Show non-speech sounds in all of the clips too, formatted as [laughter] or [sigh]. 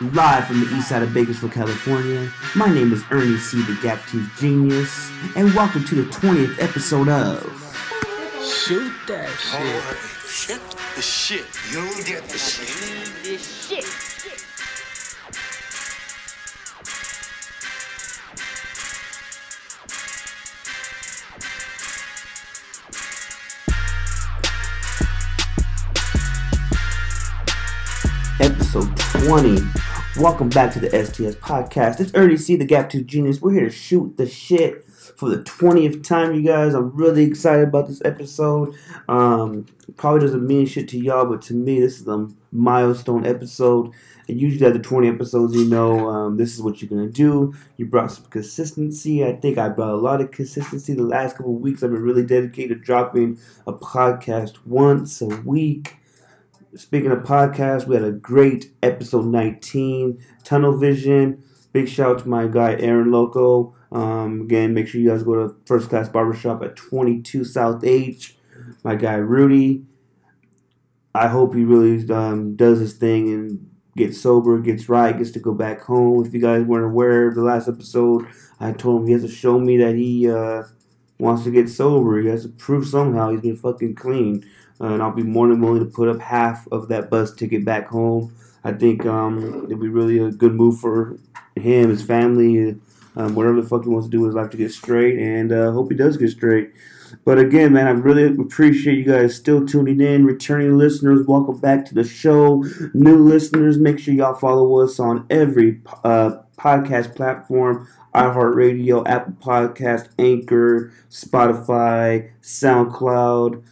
Live from the east side of Bakersfield, California, my name is Ernie C. the Gap Tooth Genius, and welcome to the 20th episode of Shoot that shit. Alright, shoot the shit. You get the shit. this shit. episode 20. Welcome back to the STS podcast. It's Ernie C. the Gap Tooth Genius. We're here to shoot the shit for the 20th time, you guys. I'm really excited about this episode. Um, probably doesn't mean shit to y'all, but to me, this is a milestone episode. And usually, after 20 episodes, you know um, this is what you're gonna do. You brought some consistency. I think I brought a lot of consistency the last couple weeks. I've been really dedicated to dropping a podcast once a week. Speaking of podcasts, we had a great episode 19, Tunnel Vision. Big shout out to my guy Aaron Loco. Um, again, make sure you guys go to First Class Barbershop at 22 South H. My guy Rudy. I hope he really um, does his thing and gets sober, gets right, gets to go back home. If you guys weren't aware of the last episode, I told him he has to show me that he uh, wants to get sober. He has to prove somehow he's been fucking clean. And I'll be more than willing to put up half of that bus ticket back home. I think um, it'd be really a good move for him, his family, um, whatever the fuck he wants to do with his life to get straight, and uh, hope he does get straight. But again, man, I really appreciate you guys still tuning in. Returning listeners, welcome back to the show. New listeners, make sure y'all follow us on every uh, podcast platform iHeartRadio, Apple Podcast, Anchor, Spotify, SoundCloud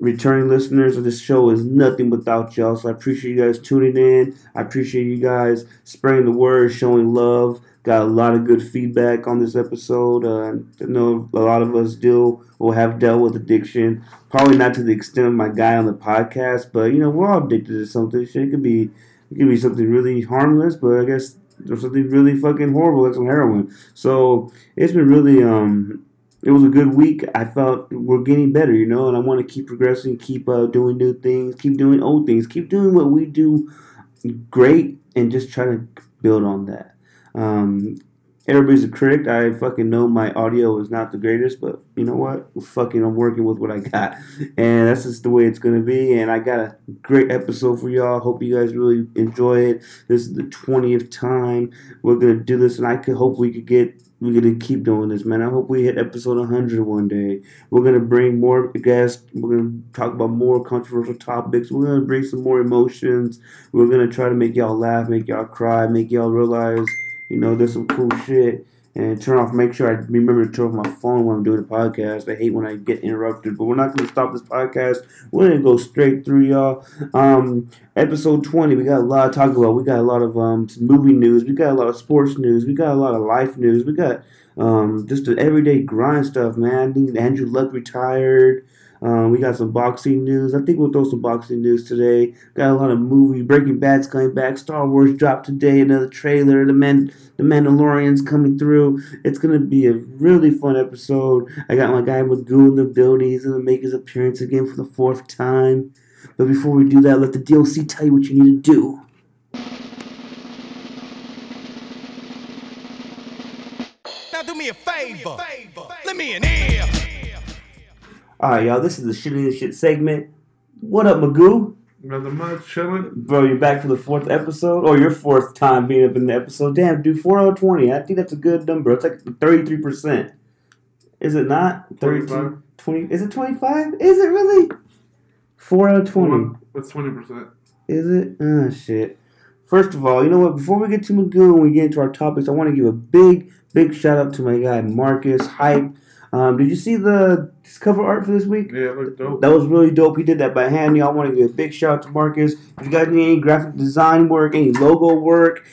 returning listeners of this show is nothing without y'all. So I appreciate you guys tuning in. I appreciate you guys spreading the word, showing love. Got a lot of good feedback on this episode. Uh, I know a lot of us deal or have dealt with addiction. Probably not to the extent of my guy on the podcast, but you know we're all addicted to something. Shit it could be it could be something really harmless, but I guess there's something really fucking horrible like some heroin. So it's been really um it was a good week. I felt we're getting better, you know, and I want to keep progressing, keep uh, doing new things, keep doing old things, keep doing what we do great, and just try to build on that. Um, everybody's a critic. I fucking know my audio is not the greatest, but you know what? Fucking, I'm working with what I got, and that's just the way it's gonna be. And I got a great episode for y'all. Hope you guys really enjoy it. This is the 20th time we're gonna do this, and I could hope we could get we're gonna keep doing this, man. I hope we hit episode 100 one day. We're gonna bring more guests. We're gonna talk about more controversial topics. We're gonna bring some more emotions. We're gonna try to make y'all laugh, make y'all cry, make y'all realize, you know, there's some cool shit. And turn off. Make sure I remember to turn off my phone when I'm doing the podcast. I hate when I get interrupted, but we're not gonna stop this podcast. We're gonna go straight through, y'all. Um, episode 20. We got a lot to talk about. We got a lot of um movie news. We got a lot of sports news. We got a lot of life news. We got um just the everyday grind stuff, man. Andrew Luck retired. Um, we got some boxing news. I think we'll throw some boxing news today. Got a lot of movie. Breaking Bad's coming back. Star Wars dropped today. Another trailer. The Man, the Mandalorian's coming through. It's gonna be a really fun episode. I got my guy Magoo in the building. He's gonna make his appearance again for the fourth time. But before we do that, let the DLC tell you what you need to do. Now do me a favor. Let me in here. Alright, y'all, this is the shit in shit segment. What up, Magoo? Nothing much, chilling. Bro, you're back for the fourth episode? Or your fourth time being up in the episode. Damn, dude, 4 out of 20. I think that's a good number. It's like 33%. Is it not? 32, 20. Is it 25? Is it really? 4 out of 20. What's twenty percent? Is it? Oh, shit. First of all, you know what? Before we get to Magoo and we get into our topics, I want to give a big, big shout out to my guy, Marcus Hype. Um, did you see the cover art for this week? Yeah, it looked dope. That was really dope. He did that by hand. Y'all want to give a big shout out to Marcus. If you guys need any graphic design work, any logo work,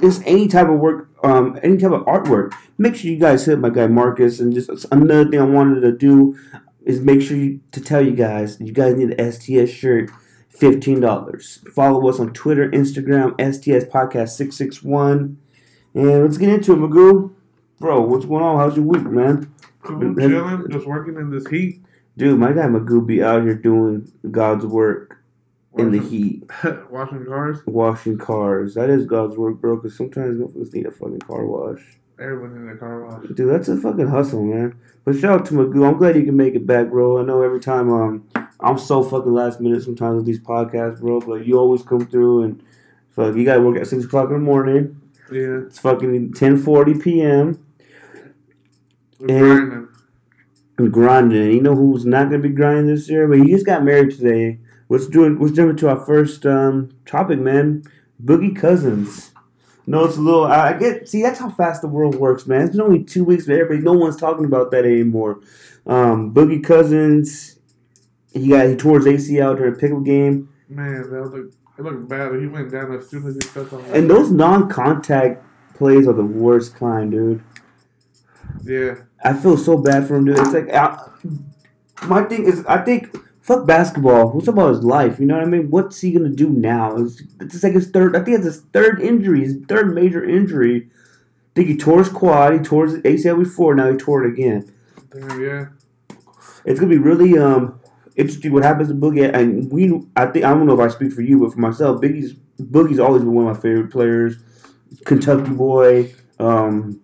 just any type of work, um, any type of artwork, make sure you guys hit my guy Marcus. And just another thing I wanted to do is make sure you, to tell you guys, you guys need an STS shirt. Fifteen dollars. Follow us on Twitter, Instagram, STS Podcast six six one, and let's get into it, Magoo. Bro, what's going on? How's your week, man? Cool, chilling, just working in this heat. Dude, my guy Magoo be out here doing God's work. in the heat, [laughs] Washing cars. washing cars. That is God's work, bro. Because sometimes motherfuckers need a fucking car wash. Everyone in the car wash. Dude, that's a fucking hustle, man. But shout out to Magoo. I'm glad you can make it back, bro. I know every time um I'm so fucking last minute sometimes with these podcasts, bro. But you always come through and fuck. You gotta work at six o'clock in the morning. Yeah. It's fucking ten forty p.m. And- grinding. and. You know who's not gonna be grinding this year? But he just got married today. Let's do it. Let's jump into our first um, topic, man. Boogie Cousins. No, it's a little. I I get. See, that's how fast the world works, man. It's been only two weeks, but everybody, no one's talking about that anymore. Um, Boogie Cousins. He got he tore his ACL during a pickup game, Man, that looked, it looked bad. He went down as soon as he stepped on and those non-contact plays are the worst kind, dude. Yeah. I feel so bad for him, dude. It's like I, my thing is, I think fuck basketball. What's about his life? You know what I mean? What's he gonna do now? It's, it's like his third. I think it's his third injury. His third major injury. I think he tore his quad. He tore his ACL before. Now he tore it again. Yeah. It's gonna be really um interesting what happens to Boogie. And we, I think I don't know if I speak for you, but for myself, Biggie's Boogie's always been one of my favorite players. Kentucky boy. Um,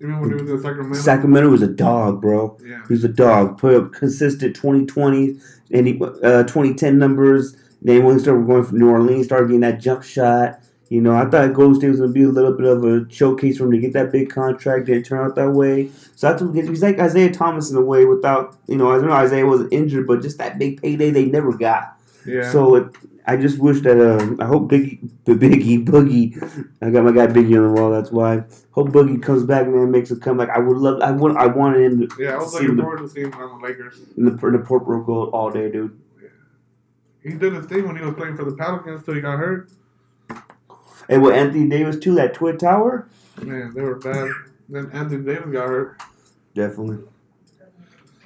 Even when he was in Sacramento. Sacramento was a dog, bro. yeah. was a dog. Put up consistent 2020 and he, uh, 2010 numbers. Then when he started going from New Orleans, started getting that jump shot. You know, I thought Golden State was going to be a little bit of a showcase for him to get that big contract. Didn't turn out that way. So I think he's like Isaiah Thomas in a way without, you know, I don't know Isaiah wasn't injured, but just that big payday they never got. Yeah. So it, I just wish that, uh, I hope Biggie, the Biggie, Boogie, I got my guy Biggie on the wall, that's why. Hope Boogie comes back, man, makes a comeback. I would love, I would, I wanted him to yeah, I was looking the- forward to seeing him on the Lakers. in the, in the purple gold all day, dude. He did his thing when he was playing for the Pelicans till he got hurt. And with Anthony Davis too, that Twin Tower. Man, they were bad. then Anthony Davis got hurt. Definitely.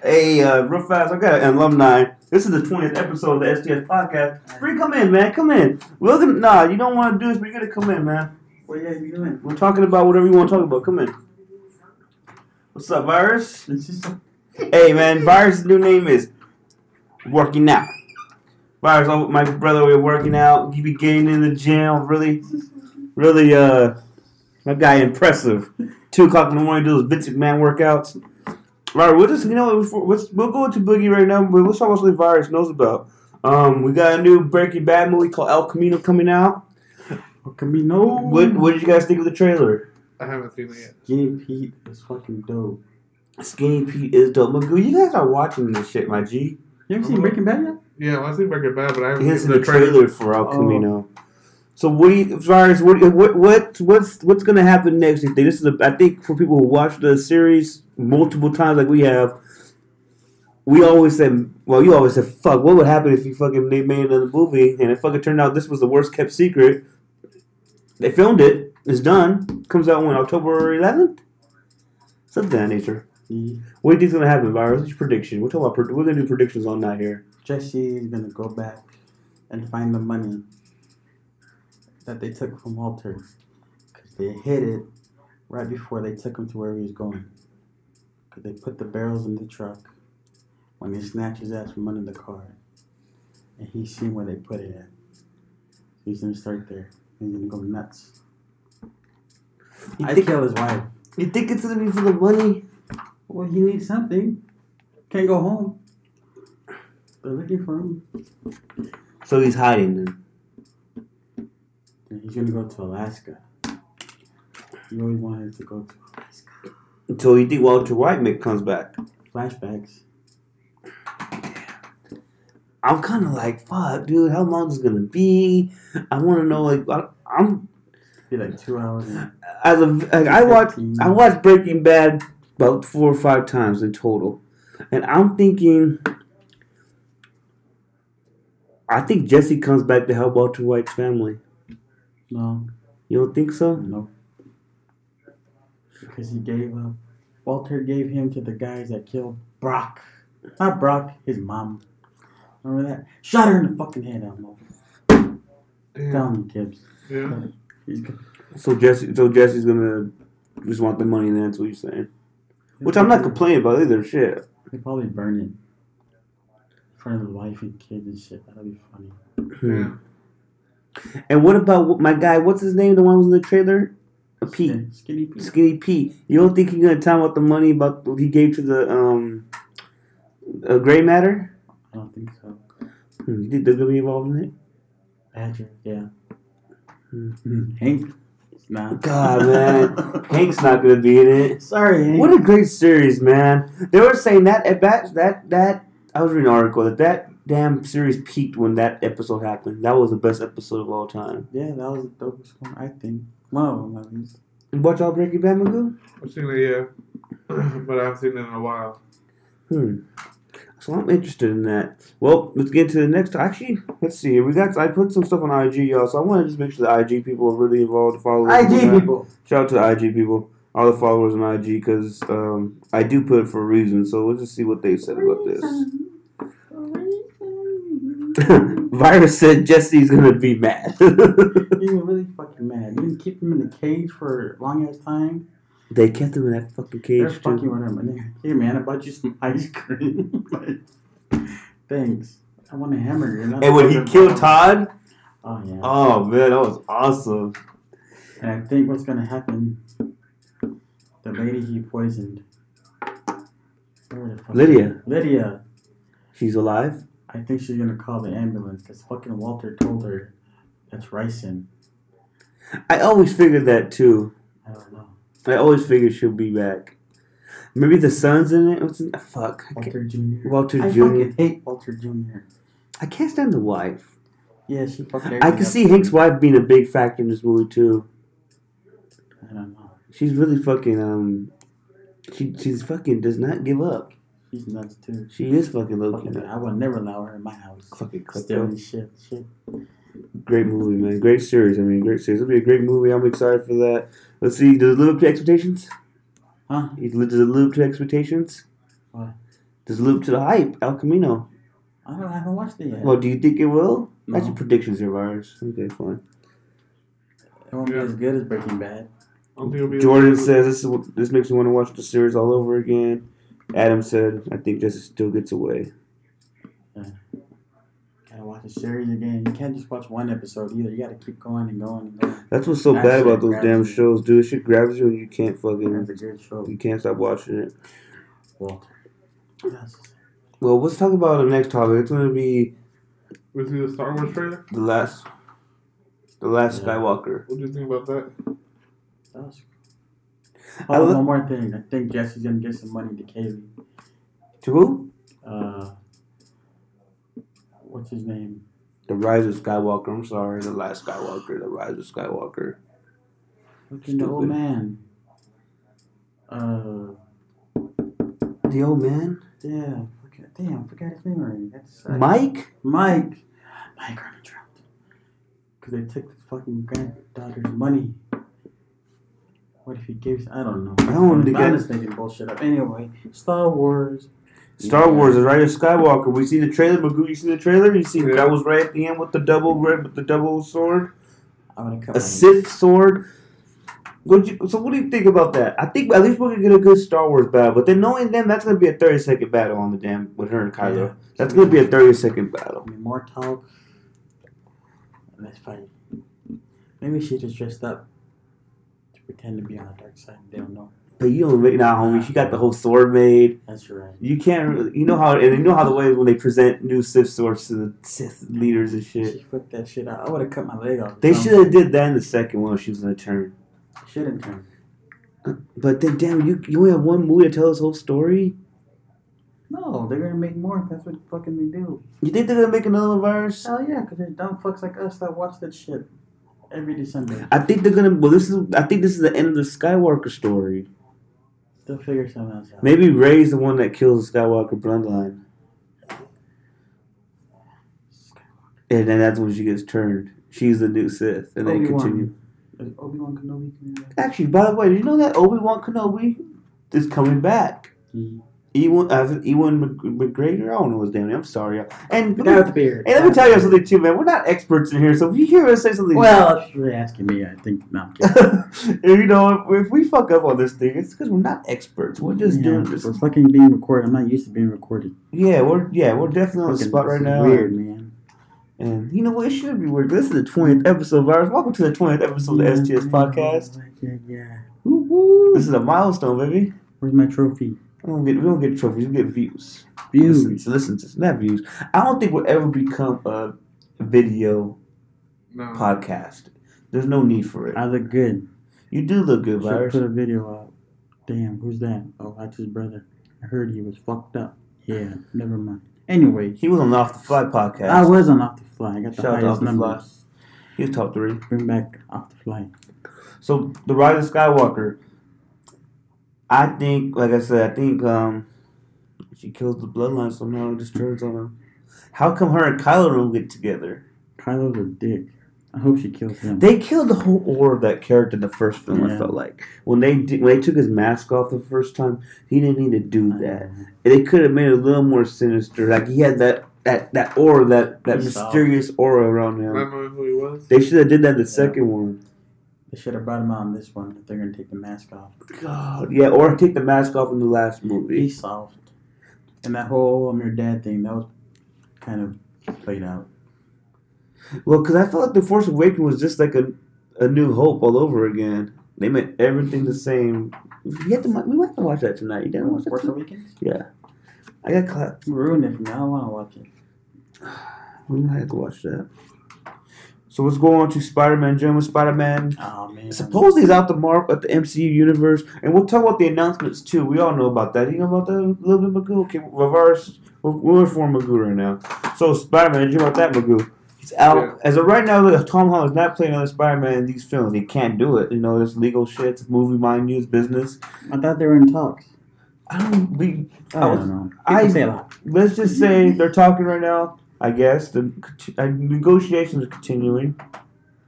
Hey, uh, real fast, I got an alumni. This is the twentieth episode of the STS podcast. Bree, come in, man. Come in. We're gonna, nah, you don't want to do this, but you gotta come in, man. What you doing? We're talking about whatever you want to talk about. Come in. What's up, Virus? [laughs] Hey, man, Virus' new name is Working Out. Virus, my brother, we're working out. He be getting in the gym. Really, really, uh, my guy impressive. Two o'clock in the morning, do those Vince McMahon workouts. Right, we'll just, you know, what, before- let's, we'll go into Boogie right now, but let's talk about something Virus knows about. Um, we got a new Breaking Bad movie called El Camino coming out. El Camino. What, what did you guys think of the trailer? I haven't seen it yet. Skinny Pete is fucking dope. Skinny Pete is dope. Magoo, you guys are watching this shit, my G. You ever seen Breaking Bad yet? Yeah, well, I seen Breaking Bad, but I haven't Here's seen the the trailer trailer. for El Oh. So what do you, as far as what, what, what, what's, what's gonna happen next? You think this is, a, I think, for people who watch the series multiple times, like we have, we always said, well, you always said, fuck, what would happen if you fucking they made another movie and it fucking turned out this was the worst kept secret? They filmed it. It's done. Comes out when October 11th. Something of that nature. Yeah. What do you think's gonna happen, Virus? What's your prediction? We're talking about. We're gonna do predictions on that here. Jesse is gonna go back and find the money that they took from Walter because they hid it right before they took him to where he was going. Because they put the barrels in the truck when they snatched his ass from under the car, and he's seen where they put it at. He's gonna start there. He's gonna go nuts. You I think, kill his wife. you think it's gonna be for the money? Well, he needs something. Can't go home. They're looking for him. So he's hiding then. He's gonna go to Alaska. He always wanted to go to Alaska. So you think Walter White make comes back? Flashbacks. I'm kind of like, fuck, dude. How long is it gonna be? I want to know. Like, I- I'm Be like two hours. As a like, I watched I watched Breaking Bad about four or five times in total, and I'm thinking. I think Jesse comes back to help Walter White's family. No, You don't think so? no. Because he gave up. Walter gave him to the guys that killed Brock. Not Brock, his mom. Remember that? Shot her in the fucking head, Elmo. Tell Damn. me, Gibbs. Yeah. So Jesse, so Jesse's gonna just want the money, and that's what you're saying. Which I'm not complaining about either. Shit. They probably burn it. front of the wife and kids and shit. That'll be funny. Hmm. And what about my guy? What's his name? The one who was in the trailer? Uh, Pete. Skinny, Pete. Skinny Pete. You don't think he's gonna tell about the money about he gave to the um, uh, Gray Matter? I don't think so. Hmm, You think they're gonna be involved in it? Badger, yeah. Hmm. Hank. Nah. God, man. [laughs] Hank's not gonna be in it. Sorry, Hank. What a great series, man! They were saying that at that that that I was reading an article that that damn series peaked when that episode happened. That was the best episode of all time. yeah, that was the dopest one, I think. One of them, at least. You watch all Breaking Bad, Magoo? I've seen it, yeah, [clears throat] but I haven't seen it in a while. Hmm. So I'm interested in that. Well, let's get to the next. Actually, let's see. We got. I put some stuff on IG, y'all. So I want to just make sure the IG people are really involved. The followers. IG people. Shout out to the IG people, all the followers on IG, because um, I do put it for a reason. So we'll just see what they said about this. [laughs] Virus said Jesse's gonna be mad. [laughs] [laughs] He's really fucking mad. You can keep him in the cage for a long ass time. they kept him in that fucking They're cage. fucking Too. with him. And Hey man, I bought you some ice cream. Like, Thanks. I want a hamburger. not And when he killed. Todd, Oh yeah. oh man, that was awesome. And I think what's gonna happen, the lady he poisoned. where the fuck- Lydia. Lydia. She's alive. I think she's gonna call the ambulance because fucking Walter told her that's ricin. I always figured that too. I don't know. I always figured she'll be back. Maybe the son's in it. What's in, fuck? I can't- Walter Jr. Walter I Jr. fucking hate Walter Jr. I can't stand the wife. Yeah, she fucked I can see Hank's wife being a big factor in this movie too. I don't know. She's really fucking um. She she's fucking does not give up. She's nuts too. She is fucking low key. I would never allow her in my house. Fucking Stealing crypto. shit, shit. Great movie, man. Great series. I mean, great series. It'll be a great movie. I'm excited for that. Let's see. Does it live up to expectations? Huh? Does it live up to expectations? What? Does it live up to the hype? El Camino. I don't. I haven't watched it yet. Well, do you think it will? No. That's your predictions here, Virus. Okay, fine. it won't be as good as Breaking Bad. I don't think it'll be Jordan says this is this makes me want to watch the series all over again. Adam said, "I think Jesse still gets away." Gotta watch the series again. You can't just watch one episode either. You gotta keep going and going and going. That's what's so That bad about those damn you. shows, dude. It shit grabs you and you can't fucking, That's a good show. you can't stop watching it. Walter. Yes. Well, let's talk about the next topic. It's gonna be Was he the Star Wars trailer? the last, the last Yeah. Skywalker. What do you think about that? That was. Oh, lo- one more thing. I think Jesse's gonna get some money to Kaylee. To who? Uh, what's his name? The Rise of Skywalker. I'm sorry, the last Skywalker. The Rise of Skywalker. Looking the old Stupid. man. Uh, The old man, yeah. Forget, damn, I forgot his name already. That's uh, Mike. Mike. Mike Arnold. Because they took his fucking granddaughter's money. What if he gives? I don't know. I don't want to I'm get- just making bullshit up. Anyway, Star Wars. Star Yeah. Wars, The Rise of Skywalker. We see the trailer. Magoo, you see the trailer? You see Yeah. that was right at the end with the double red with the double sword, I'm gonna cut a my- Sith sword. What you, so what do you think about that? I think at least we're gonna get a good Star Wars battle, but then knowing them, that's gonna be a thirty second battle on the damn with her and Kylo. Yeah. That's gonna be a thirty second battle. I mean, more talk. Let's fight. Maybe she just dressed up to pretend to be on the dark side. They don't know. But you don't make nah, homie. She got the whole sword made. That's right. You can't. really- You know how and you know how the way when they present new Sith swords to the Sith leaders and shit. She flipped that shit out. I would have cut my leg off. They should have did that in the second one. When she was gonna turn. Shouldn't turn. But then, damn, you you only have one movie to tell this whole story. No, they're gonna make more. That's what fucking they do. You think they're gonna make another virus? Hell yeah, because there's dumb fucks like us that watch that shit every December. I think they're gonna. Well, this is. I think this is the end of the Skywalker story. They'll figure something else out. Maybe Rey's the one that kills the Skywalker bloodline, and then that's when she gets turned. She's the new Sith, and they Obi-Wan. continue. Obi Wan Kenobi. can do that. Actually, by the way, did you know that Obi Wan Kenobi is coming back? He Ewan, uh, Ewan McGregor. I don't know his damn name. I'm sorry. And guy with the beard. Hey, let me tell you something too, man. We're not experts in here, so if you hear us say something, Well, if you're asking me, I think no. [laughs] You know, if, if we fuck up on this thing, it's because we're not experts. We're just Yeah, doing this. We're fucking being recorded. I'm not used to being recorded. Yeah, we're yeah, we're definitely on the spot right now. Weird, man. And you know what? It should be weird. This is the twentieth episode of ours. Welcome to the twentieth episode of the STS podcast. Yeah, yeah. This is a milestone, baby. Where's my trophy? We don't get we don't get trophies. We get views. Views. Listen, listen to not views. I don't think we'll ever become a video No. podcast. There's no need for it. I look good. You do look good, Should Virus. put a video out. Damn, who's that? Oh, that's his brother. I heard he was fucked up. Yeah, never mind. Anyway, He was on the Off the Fly podcast. I was on Off the Fly. I got the Shout out to Off highest the Fly. He was top three. Bring back Off the Fly. So the Rise of Skywalker. I think, like I said, I think um, she kills the bloodline somehow and just turns on him. How come her and Kylo don't get together? Kylo's a dick. I hope she kills him. They killed the whole aura of that character in the first film. I felt like when they did, when they took his mask off the first time, he didn't need to do that. They could have made it a little more sinister. Like he had that that that aura, that that He's mysterious aura around him. Not knowing who he was. They should have did that in the second one. They should have brought him out in this one if they're gonna take the mask off. God, yeah, or take the mask off in the last movie. He's soft. And that whole I'm your dad thing, that was kind of played out. Well, because I felt like the Force Awakens was just like a a New Hope all over again. They made everything the same. We have to we might have to watch that tonight. You didn't watch? Force? Awakens? Yeah, I got clapped. You ruined it for me. I want to watch it. [sighs] We might have to watch that. So let's go on to Spider-Man. Gentleman Spider-Man. Oh man. Supposedly he's out the mark at the MCU universe, and we'll talk about the announcements too. We all know about that. You know about that a little bit, Magoo. Okay, Reverse. We're, we're inform Magoo right now. So Spider-Man, you know about that, Magoo? He's out Yeah. as of right now. Look, Tom Holland's not playing another Spider-Man in these films. He can't do it. You know, it's legal shit. It's movie, mind news business. I thought they were in talks. I don't. We I I don't know. People I- say a lot. let's just say they're talking right now. I guess the uh, negotiations are continuing.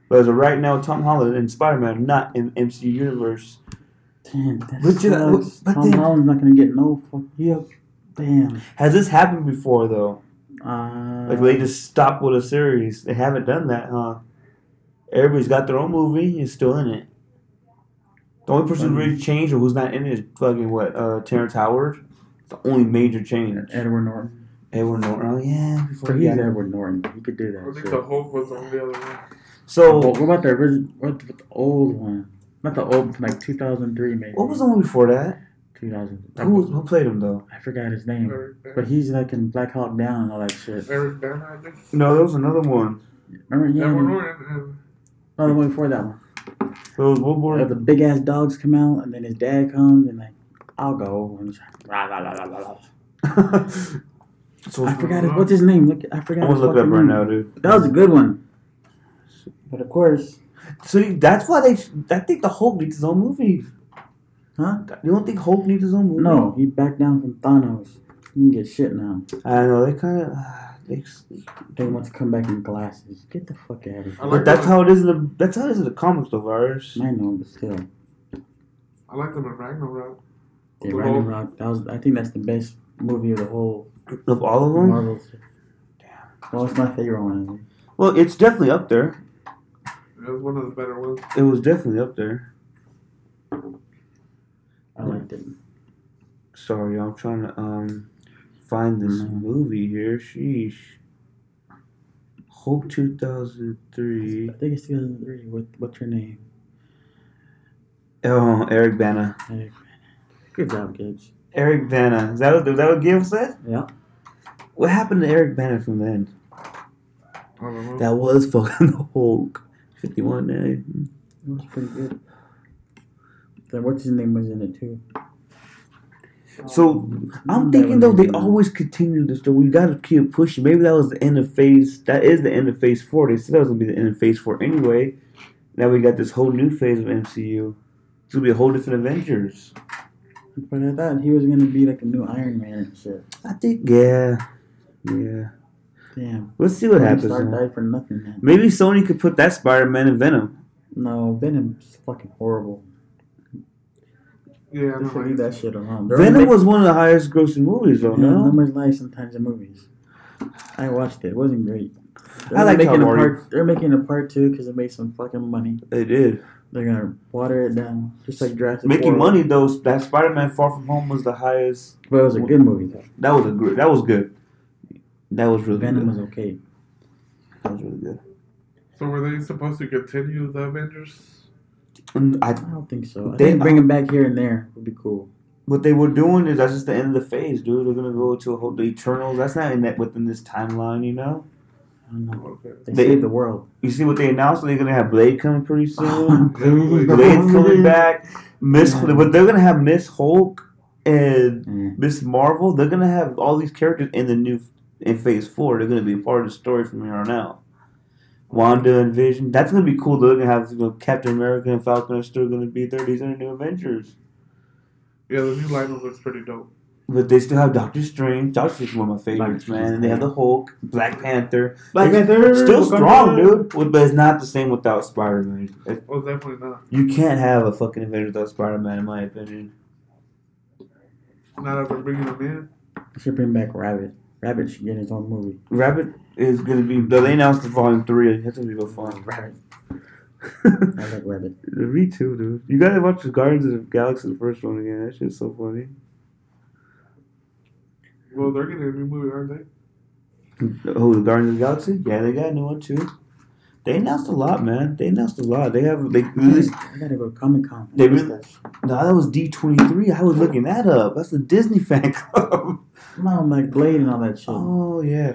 But as of right now, Tom Holland and Spider-Man are not in the MCU universe. Damn, that But you know, but Tom they- Holland's not gonna get no fuck. Yep. Damn. Has this happened before though? Uh, Like they just stop with a series. They haven't done that, huh? Everybody's got their own movie and still in it. The only person who really changed or who's not in it is fucking what? Uh, Terrence Howard. It's the only major change. Edward Norton. Edward Norton. Oh yeah, before But he he's got- Edward Norton. He could do that. I that. think shit. the Hulk was on the only other one. So Well, what about the original? What the old one? Not the old, like 2003 maybe. what was the one before that? 2000? Who, was- who played him though? I forgot his name. But he's like in Black Hawk Down and all that shit. Eric Banner, I think. No, there was another one. Remember? Yeah. Edward the- Norton and No, the one before that one. It was World War. Where the big ass dogs come out and then his dad comes and like, I'll go. And it's like, rah, rah, rah, rah, rah, rah. [laughs] so I forgot his, what's his name. Look, I forgot. I'm gonna his look it up right now, dude. That was a good one. But of course, So that's why they. I think the Hulk needs his own movie. huh? You don't think Hulk needs his own movie? No, he backed down from Thanos. He can get shit now. I know they kind of. Uh, they, They want to come back in glasses. Get the fuck out of here. Like but that's how it is in the. That's how it is in the comics, though, virus. I know, but still. I like them in Ragnarok. Yeah, The Ragnarok. That was. I think that's the best movie of the whole Of all of them, Marvel. Damn. Well, it's my favorite one. well, it's definitely up there. It was one of the better ones. It was definitely up there. I liked it. Sorry, I'm trying to um find this Mhm. movie here. Sheesh. Hulk 2003. I think it's 2003. What, what's your name? Oh, Eric Bana. Eric. Good job, kids. Eric Bana. Is that what, is that what Gil said? Yeah. What happened to Eric Bana from then? I don't know. That was [laughs] fucking the Hulk. 51 eh? It was pretty good. Then what's his name was in it too? So I'm thinking though they always continue this. Though we gotta keep pushing. Maybe that was the end of phase. That is the end of phase four. They said that was gonna be the end of phase four anyway. Now we got this whole new phase of MCU. It's gonna be a whole different Avengers. But I thought he was gonna be like a new Iron Man and shit. I think yeah, yeah. Damn. Let's see what Tony happens. Stark died for nothing, man. Maybe Sony could put that Spider Man in Venom. No, Venom's fucking horrible. Yeah, They no, should leave that shit alone. They're Venom only was one of the highest grossing movies, though. making- yeah, No, numbers lie sometimes in movies. I watched it. It wasn't great. They're I like making how a Marty- part. They're making a part two because it made some fucking money. they did. They're gonna water it down, just like Jurassic. Making World. money though. That Spider-Man Far From Home was the highest. but it was a good movie though. That was a good. That was good. That was really Venom good. was okay. That was really good. So were they supposed to continue the Avengers? And I, I don't think so. I They- think bring him back here and there would be cool. what they were doing is that's just the end of the phase, dude. They're gonna go to a whole the Eternals. That's not in that within this timeline, you know. I don't know. They, They- saved the world. You see what they announced? They're gonna have Blade coming pretty soon. [laughs] Please. Blade's coming [laughs] back. Miss, Yeah. but they're gonna have Miss Hulk and Mm. Miss Marvel. They're gonna have all these characters in the new in Phase Four. They're gonna be a part of the story from here on out. Wanda and Vision. That's gonna be cool. They're gonna have you know, Captain America and Falcon are still gonna be there. These are the new Avengers. Yeah, the new lineup looks pretty dope. But they still have Doctor Strange. Doctor Strange is one of my favorites, Doctor man. And they have the Hulk, Black Panther. Black It's Panther, Still strong, dude. But it's not the same without Spider Man. Oh, definitely not. You can't have a fucking Avenger without Spider Man, in my opinion. Not after bringing him in. They should bring back Rabbit. Rabbit should get his own movie. Rabbit is gonna be. They announced the volume three. That's gonna be real fun. [laughs] Rabbit. I like Rabbit. [laughs] Me too, dude. You gotta watch the Guardians of the Galaxy, the first one again. That shit's so funny. Well, they're getting a new movie, aren't they? Oh, the Guardians of the Galaxy? Yeah, they got a new one too. They announced a lot, man. They announced a lot. They have they released. I gotta go Comic Con. They re- No, that was D twenty three. I was looking that up. That's the Disney [laughs] fan club. No, like Blade and all that shit. Oh yeah.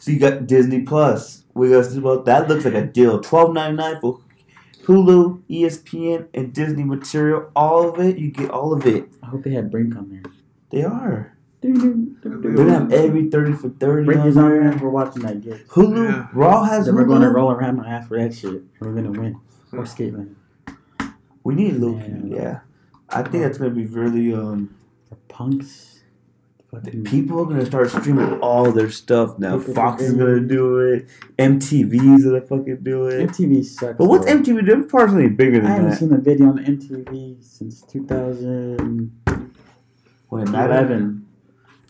So you got Disney Plus. We got about that. Looks like a deal. Twelve ninety nine for Hulu, ESPN, and Disney material. All of it. You get all of it. I hope they had Brink on there. They are. They're They're gonna have every thirty for thirty. Brink on is on there. there. We're watching that game. Hulu. Yeah. Raw has Then we're going to roll around my ass for that shit. We're gonna win. Or Skateland. We need Loki. Yeah. Yeah. I think that's gonna be really um. Or Punks. Fucking People are gonna start streaming all their stuff now. Fox is gonna do it. MTV's gonna fucking do it. MTV sucks. But what's though. MTV? They're personally bigger than that. I haven't that. seen a video on MTV since 2011.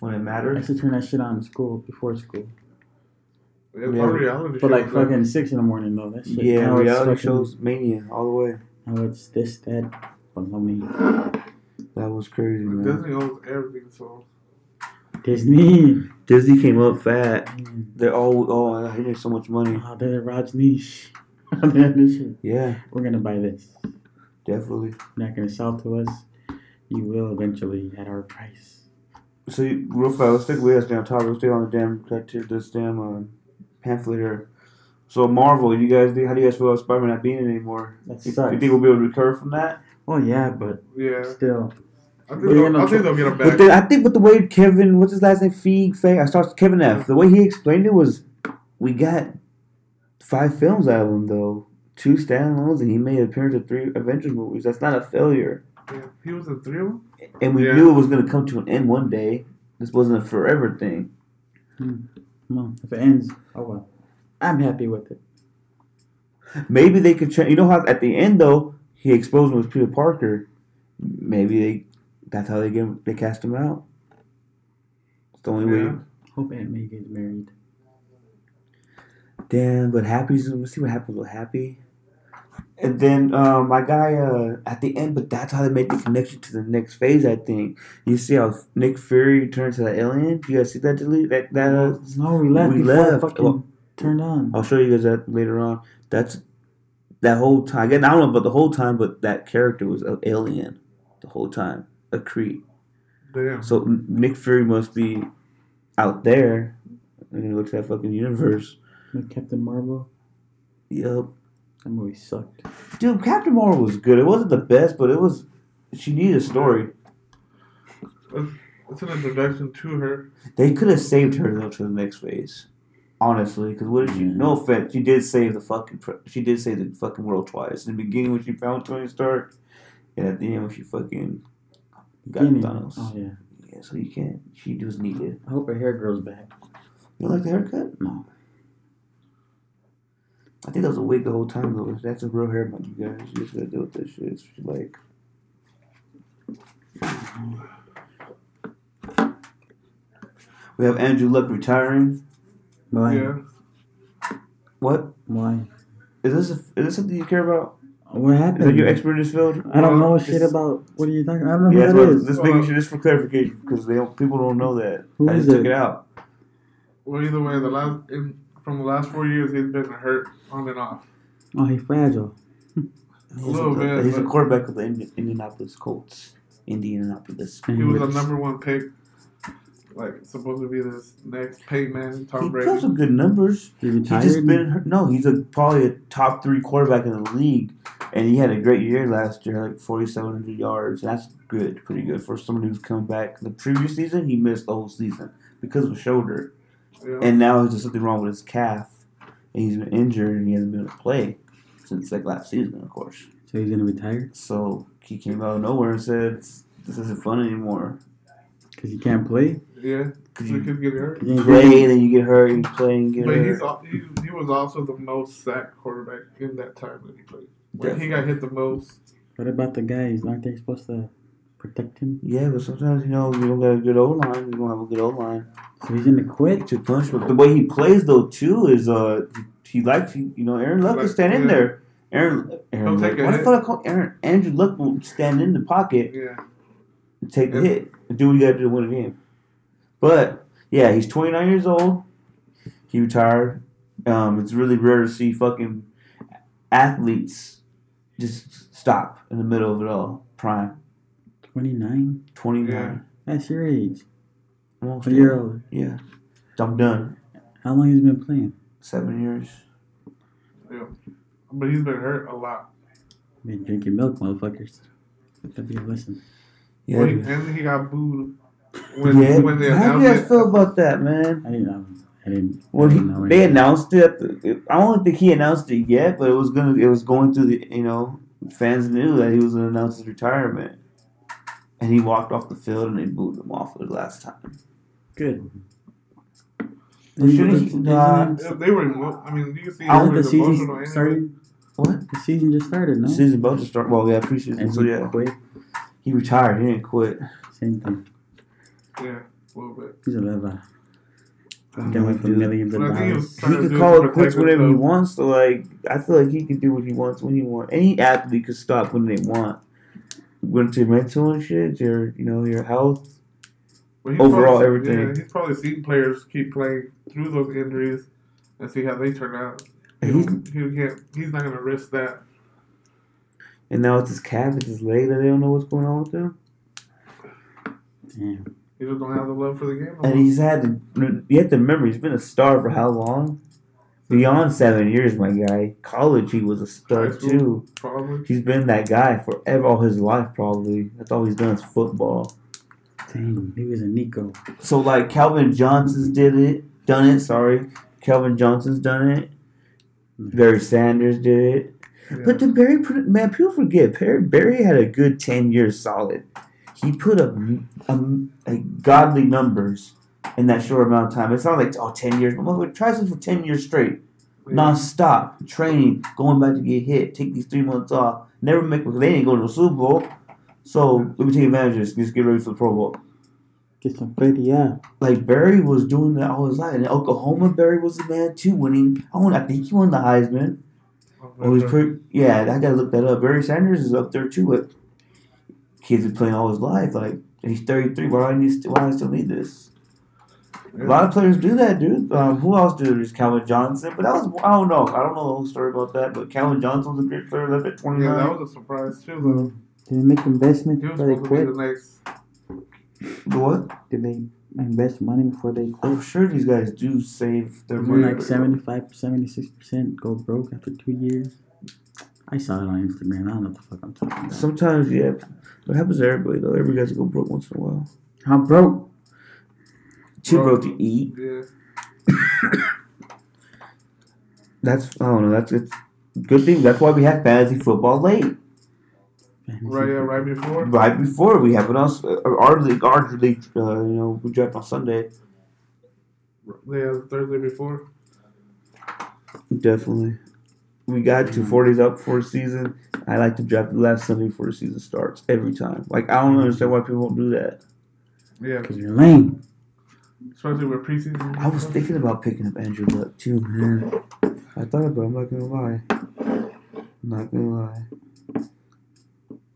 When it matters. I matters. used to turn that shit on in school, before school. It's Yeah. all reality But like shows, fucking 6 in the morning though. That shit. Yeah, now it's reality fucking- shows, mania, all the way. Now it's this, that. But no me. That was crazy, man. Disney owns everything, so Disney. Disney came up fat. Mm. They're all, oh, he makes so much money. Oh, they're the Rajneesh. [laughs] They're this shit. Yeah, We're gonna buy this. definitely. You're not gonna sell to us. You will eventually at our price. So, you- real fast, let's stick with us down top. Let's stay on the damn criteria, this damn uh, pamphlet here. So, Marvel, you guys, how do you guys feel about Spider Man not being in anymore? That You, sucks. you think we'll be able to recover from that? Oh yeah, but yeah. still. I think, We're they'll, I think they'll get them But then I think with the way Kevin, what's his last name? Feig, Feig, I started Kevin F. The way he explained it was, we got five films out of him though, two standalones, and he made an appearance in three Avengers movies. That's not a failure, Yeah. He was in three of them? and we Yeah. knew it was going to come to an end one day. This wasn't a forever thing. Hmm. Come on. If it ends, oh well. I'm happy with it. Maybe they could change. You know how at the end though, he exposed him as Peter Parker. Maybe they, that's how they get him, they cast him out. It's the only way. Yeah. Hope Aunt May gets married. Damn, but Happy's let's see what happens with Happy. And then uh, my guy uh, at the end, but that's how they make the connection to the next phase. I think you see how Nick Fury turns to the alien. You guys see that delete that that. Uh, No, we left We left. fucking Oh. turned on. I'll show you guys that later on. That's that whole time. Again, I don't know about the whole time, but that character was an alien the whole time, a Kree. Damn. So Nick Fury must be out there. And he looks at that fucking universe. With Captain Marvel. Yup. That movie sucked. Dude, Captain Marvel was good. It wasn't the best, but it was. She needed a story. It's an introduction to her. They could have saved her though to the next phase. Honestly, because what did she? Yeah. No offense, she did save the fucking. She did save the fucking world twice. In the beginning when she found Tony Stark, and at the end when she fucking got Beginning. Thanos. Oh yeah. Yeah, so you can't. She was needed. I hope her hair grows back. You like the haircut? No. I think that was a wig the whole time though. That's a real hair, man. You guys, you just gotta deal with this shit. It's like We have Andrew Luck retiring. Why? Yeah. What Why? is this? A, is this something you care about? What happened? Is that your expert in this field? I don't know shit about. What are you talking? I don't know Yeah, who that's that what, is. this making uh, sure just for clarification because they don't, people don't know that. Who I is just took it? it out. Well, either way, the last in, from the last four years, he's been hurt on and off. Oh, he's fragile. He's little a, bit, He's a quarterback of the Indianapolis Colts. Indianapolis. He was a number one pick, like supposed to be this next Peyton Manning, He Tom put Brady. some good numbers. He He retired. just been hurt. No, he's a probably a top three quarterback in the league, and he had a great year last year, like forty seven hundred yards. That's good, pretty good for someone who's come back. The previous season, he missed the whole season because of a shoulder, Yeah. and now there's something wrong with his calf, and he's been injured and he hasn't been able to play since like last season, of course. so he's gonna retire So he came out of nowhere and said, "This isn't fun anymore." because he can't play. yeah, Cause he you could get hurt. He ain't play, then you get hurt, you play and get But he's hurt. al- he, he was also the most sacked quarterback in that time that he played. Like, he got hit the most. What about the guys? Aren't they supposed to protect him? Yeah, but sometimes you know you don't got a good O line. You don't have a good O line. So he's gonna quit. to punishment. The way he plays though too is uh he likes you know Aaron Luck will Like, stand in yeah. there. Aaron Aaron Luck. take a What hit. if I call Aaron Andrew Luck will stand in the pocket Yeah, and take the Yeah. hit and do what you got to do to win a game. But yeah, he's 29 years old. He retired. Um, it's really rare to see fucking athletes just stop in the middle of it all. Prime Twenty nine. 29. Yeah. That's your age. Almost A year older. Yeah, I'm done. How long has he been playing? Seven years. yeah. But he's been hurt a lot. Been drinking milk, motherfuckers. Let that be a lesson. Yeah. Well, he- dude. and he got booed when yeah. when they How do you guys feel about that, man? I didn't know. I didn't. Well, I didn't know they announced it. I don't think he announced it yet, but it was gonna. It was going through the. You know, fans knew that he was gonna announce his retirement, and he walked off the field and they booed him off for the last time. Good. Well, shouldn't he- Isn't- Yeah, They were. emo- I mean, you can see I don't the season anyway. started? What? The season just started, no? The season about to start. Well, yeah, preseason. And So he yeah, quit. he retired. He didn't quit. Same thing. Yeah, a little bit. He's a lever. don't Get away know, from dude. millions of But I think he dollars. He could call to it quits protect whenever he wants. So like, I feel like he can do what he wants when he wants. Any athlete could stop when they want. When to your mental and shit, your you know your health. He's Overall, probably, everything. Yeah, he's probably seen players keep playing through those injuries and see how they turn out. He, he can't. He's not gonna risk that. and now it's his calf, it's his leg that they don't know what's going on with him. Damn. He just don't have the love for the game. And he's had to, you have to remember, he's been a star for how long? Beyond seven years, my guy. College, he was a stud too. probably. He's been that guy forever, all his life, probably. That's all he's done is football. Dang, he was a Nico. So, like, Calvin Johnson's did it, done it, sorry. Calvin Johnson's done it. Barry Sanders did it. Yeah. But then Barry, put, man, people forget, Barry, Barry had a good 10 years solid. He put up um, like godly numbers in that short amount of time. It's not like, oh, 10 years. But motherfucker, try something for 10 years straight. Yeah. Non-stop. Training, going back to get hit, take these three months off. Never make, because they ain't going to the Super Bowl. So, let me take advantage of this. Just get ready for the Pro Bowl. Get some pretty, yeah. Like, Barry was doing that all his life. And in Oklahoma, Barry was the man, too, winning. I, want, I think he won the Heisman. Oh, he's pretty. Yeah, I gotta look that up. Barry Sanders is up there too. But kids been playing all his life. Like he's thirty three. Why do I need? Why do I still need this? A lot of players do that, dude. Um, who else did? it? There's Calvin Johnson, but that was I don't know. I don't know the whole story about that. But Calvin Johnson was a great player. Left at 29. Yeah, that was a surprise too. Though. Did they make investments He was before they supposed to be quit? the next. The what? Did they invest money before they quit? I'm sure these guys do save their money. like 75, 76% go broke after two years? I saw it on Instagram. I don't know what the fuck I'm talking about. Sometimes, yeah. What happens to everybody though? Every guy's go broke once in a while. How broke? Too Broke. broke to eat. Yeah. [coughs] That's I don't know. That's it's good thing. That's why we have fantasy football late. Right. Yeah. Right before. right before we have it on uh, our league, our league. Uh, you know, we draft on Sunday. Yeah, the Thursday before. Definitely. we got to 40s up for a season, I like to draft the last Sunday before the season starts every time. Like I don't understand why people don't do that. Yeah, Because you're lame. Especially with preseason. I was thinking about picking up Andrew Luck too, man. I thought about. it, I'm not gonna lie. I'm not gonna lie.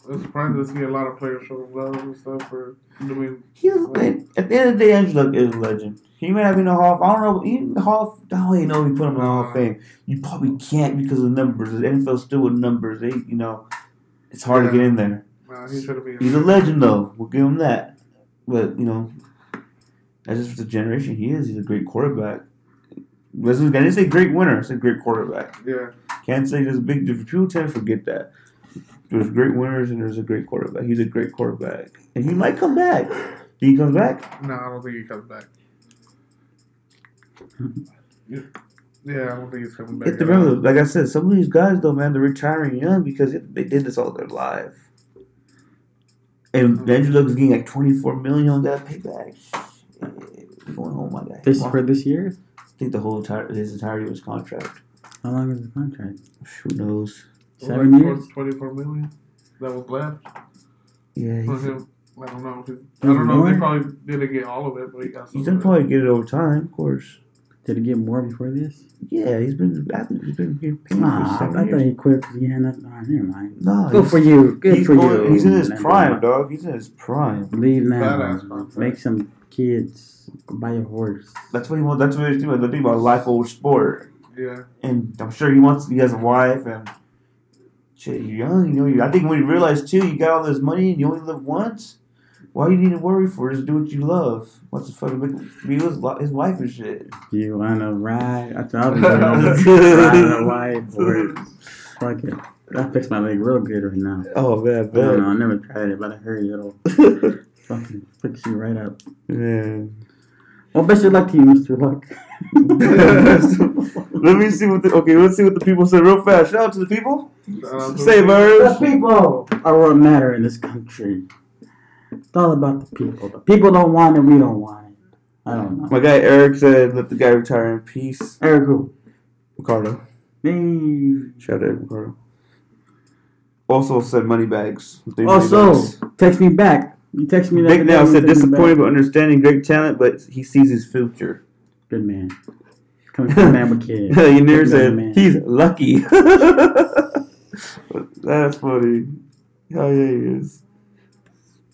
I was surprised to see a lot of players show love and stuff for doing. He's man, at the end of the day, Andrew Luck is a legend. He may not be in the Hall. Of, I don't know. Even the Hall. Of, I don't even know if you put him in the Hall of Fame. You probably can't because of the numbers. The NFL's still with numbers. They, you know, it's hard to get in there. Nah, he. He's a legend, though. We'll give him that. But you know, that's just the generation he is. He's a great quarterback. Listen, I didn't say great winner. I said great quarterback. Yeah, Can't say there's a big difference. People tend to forget that. There's great winners and there's a great quarterback. He's a great quarterback, and he might come back. He comes back? no, I don't think he comes back. [laughs] yeah, I don't think he's coming back. Hit the at remember, like I said, some of these guys though, man, they're retiring young because they did this all their life. And Andrew Luck is getting like twenty four million on that payback. Shit, Going home, my guy. This Come on. for this year? I think the whole entire his entirety of his contract. How long is the contract? Who knows? Seven like years? 24 million that was left Yeah, for he's, him. I don't know. I don't know. if They probably didn't get all of it, but he got some. he's of gonna probably get it over time, of course. Did he get more before this? Yeah, he's been. I think he's been getting paid Nah, for I seven thought he quit because he had nothing. Nah, never mind. No, Good for you. Good for going- you. He's in his prime, dog. He's in his prime. Leave now. Badass contract. Make some kids. Buy a horse. That's what he wants. That's what he's doing. The thing about life over sport, Yeah, and I'm sure he wants. He has a wife, and shit. You're young, you know. You, I think when you realize too, you got all this money, and you only live once. Why you need to worry for? Just do what you love. What's the fucking big? Be his, his wife and shit. You wanna ride? I thought I was [laughs] gonna ride a white horse. Fuck it. That fixed my leg real good right now. Oh man, I don't know. I never tried it, but I heard it'll [laughs] man. Fucking fix you right up. Yeah. Well, best of luck to you, Mr. Luck. [laughs] Let me see what the okay. Let's see what the people said real fast. Shout out to the people. Shout out Say the- The people are what matter in this country. It's all about the people. The people don't want it, we don't want it. I don't know. My guy Eric said, "Let the guy retire in peace." Eric, who? Ricardo. Hey. Shout out to Ricardo. Also said money bags. Three money Also, bags. text me back. You text me that. Big now said disappointed but understanding great talent, but he sees his future. Good man. Coming from Mama Kid. Yanir said man. he's lucky. [laughs] That's funny. Hell yeah, he is.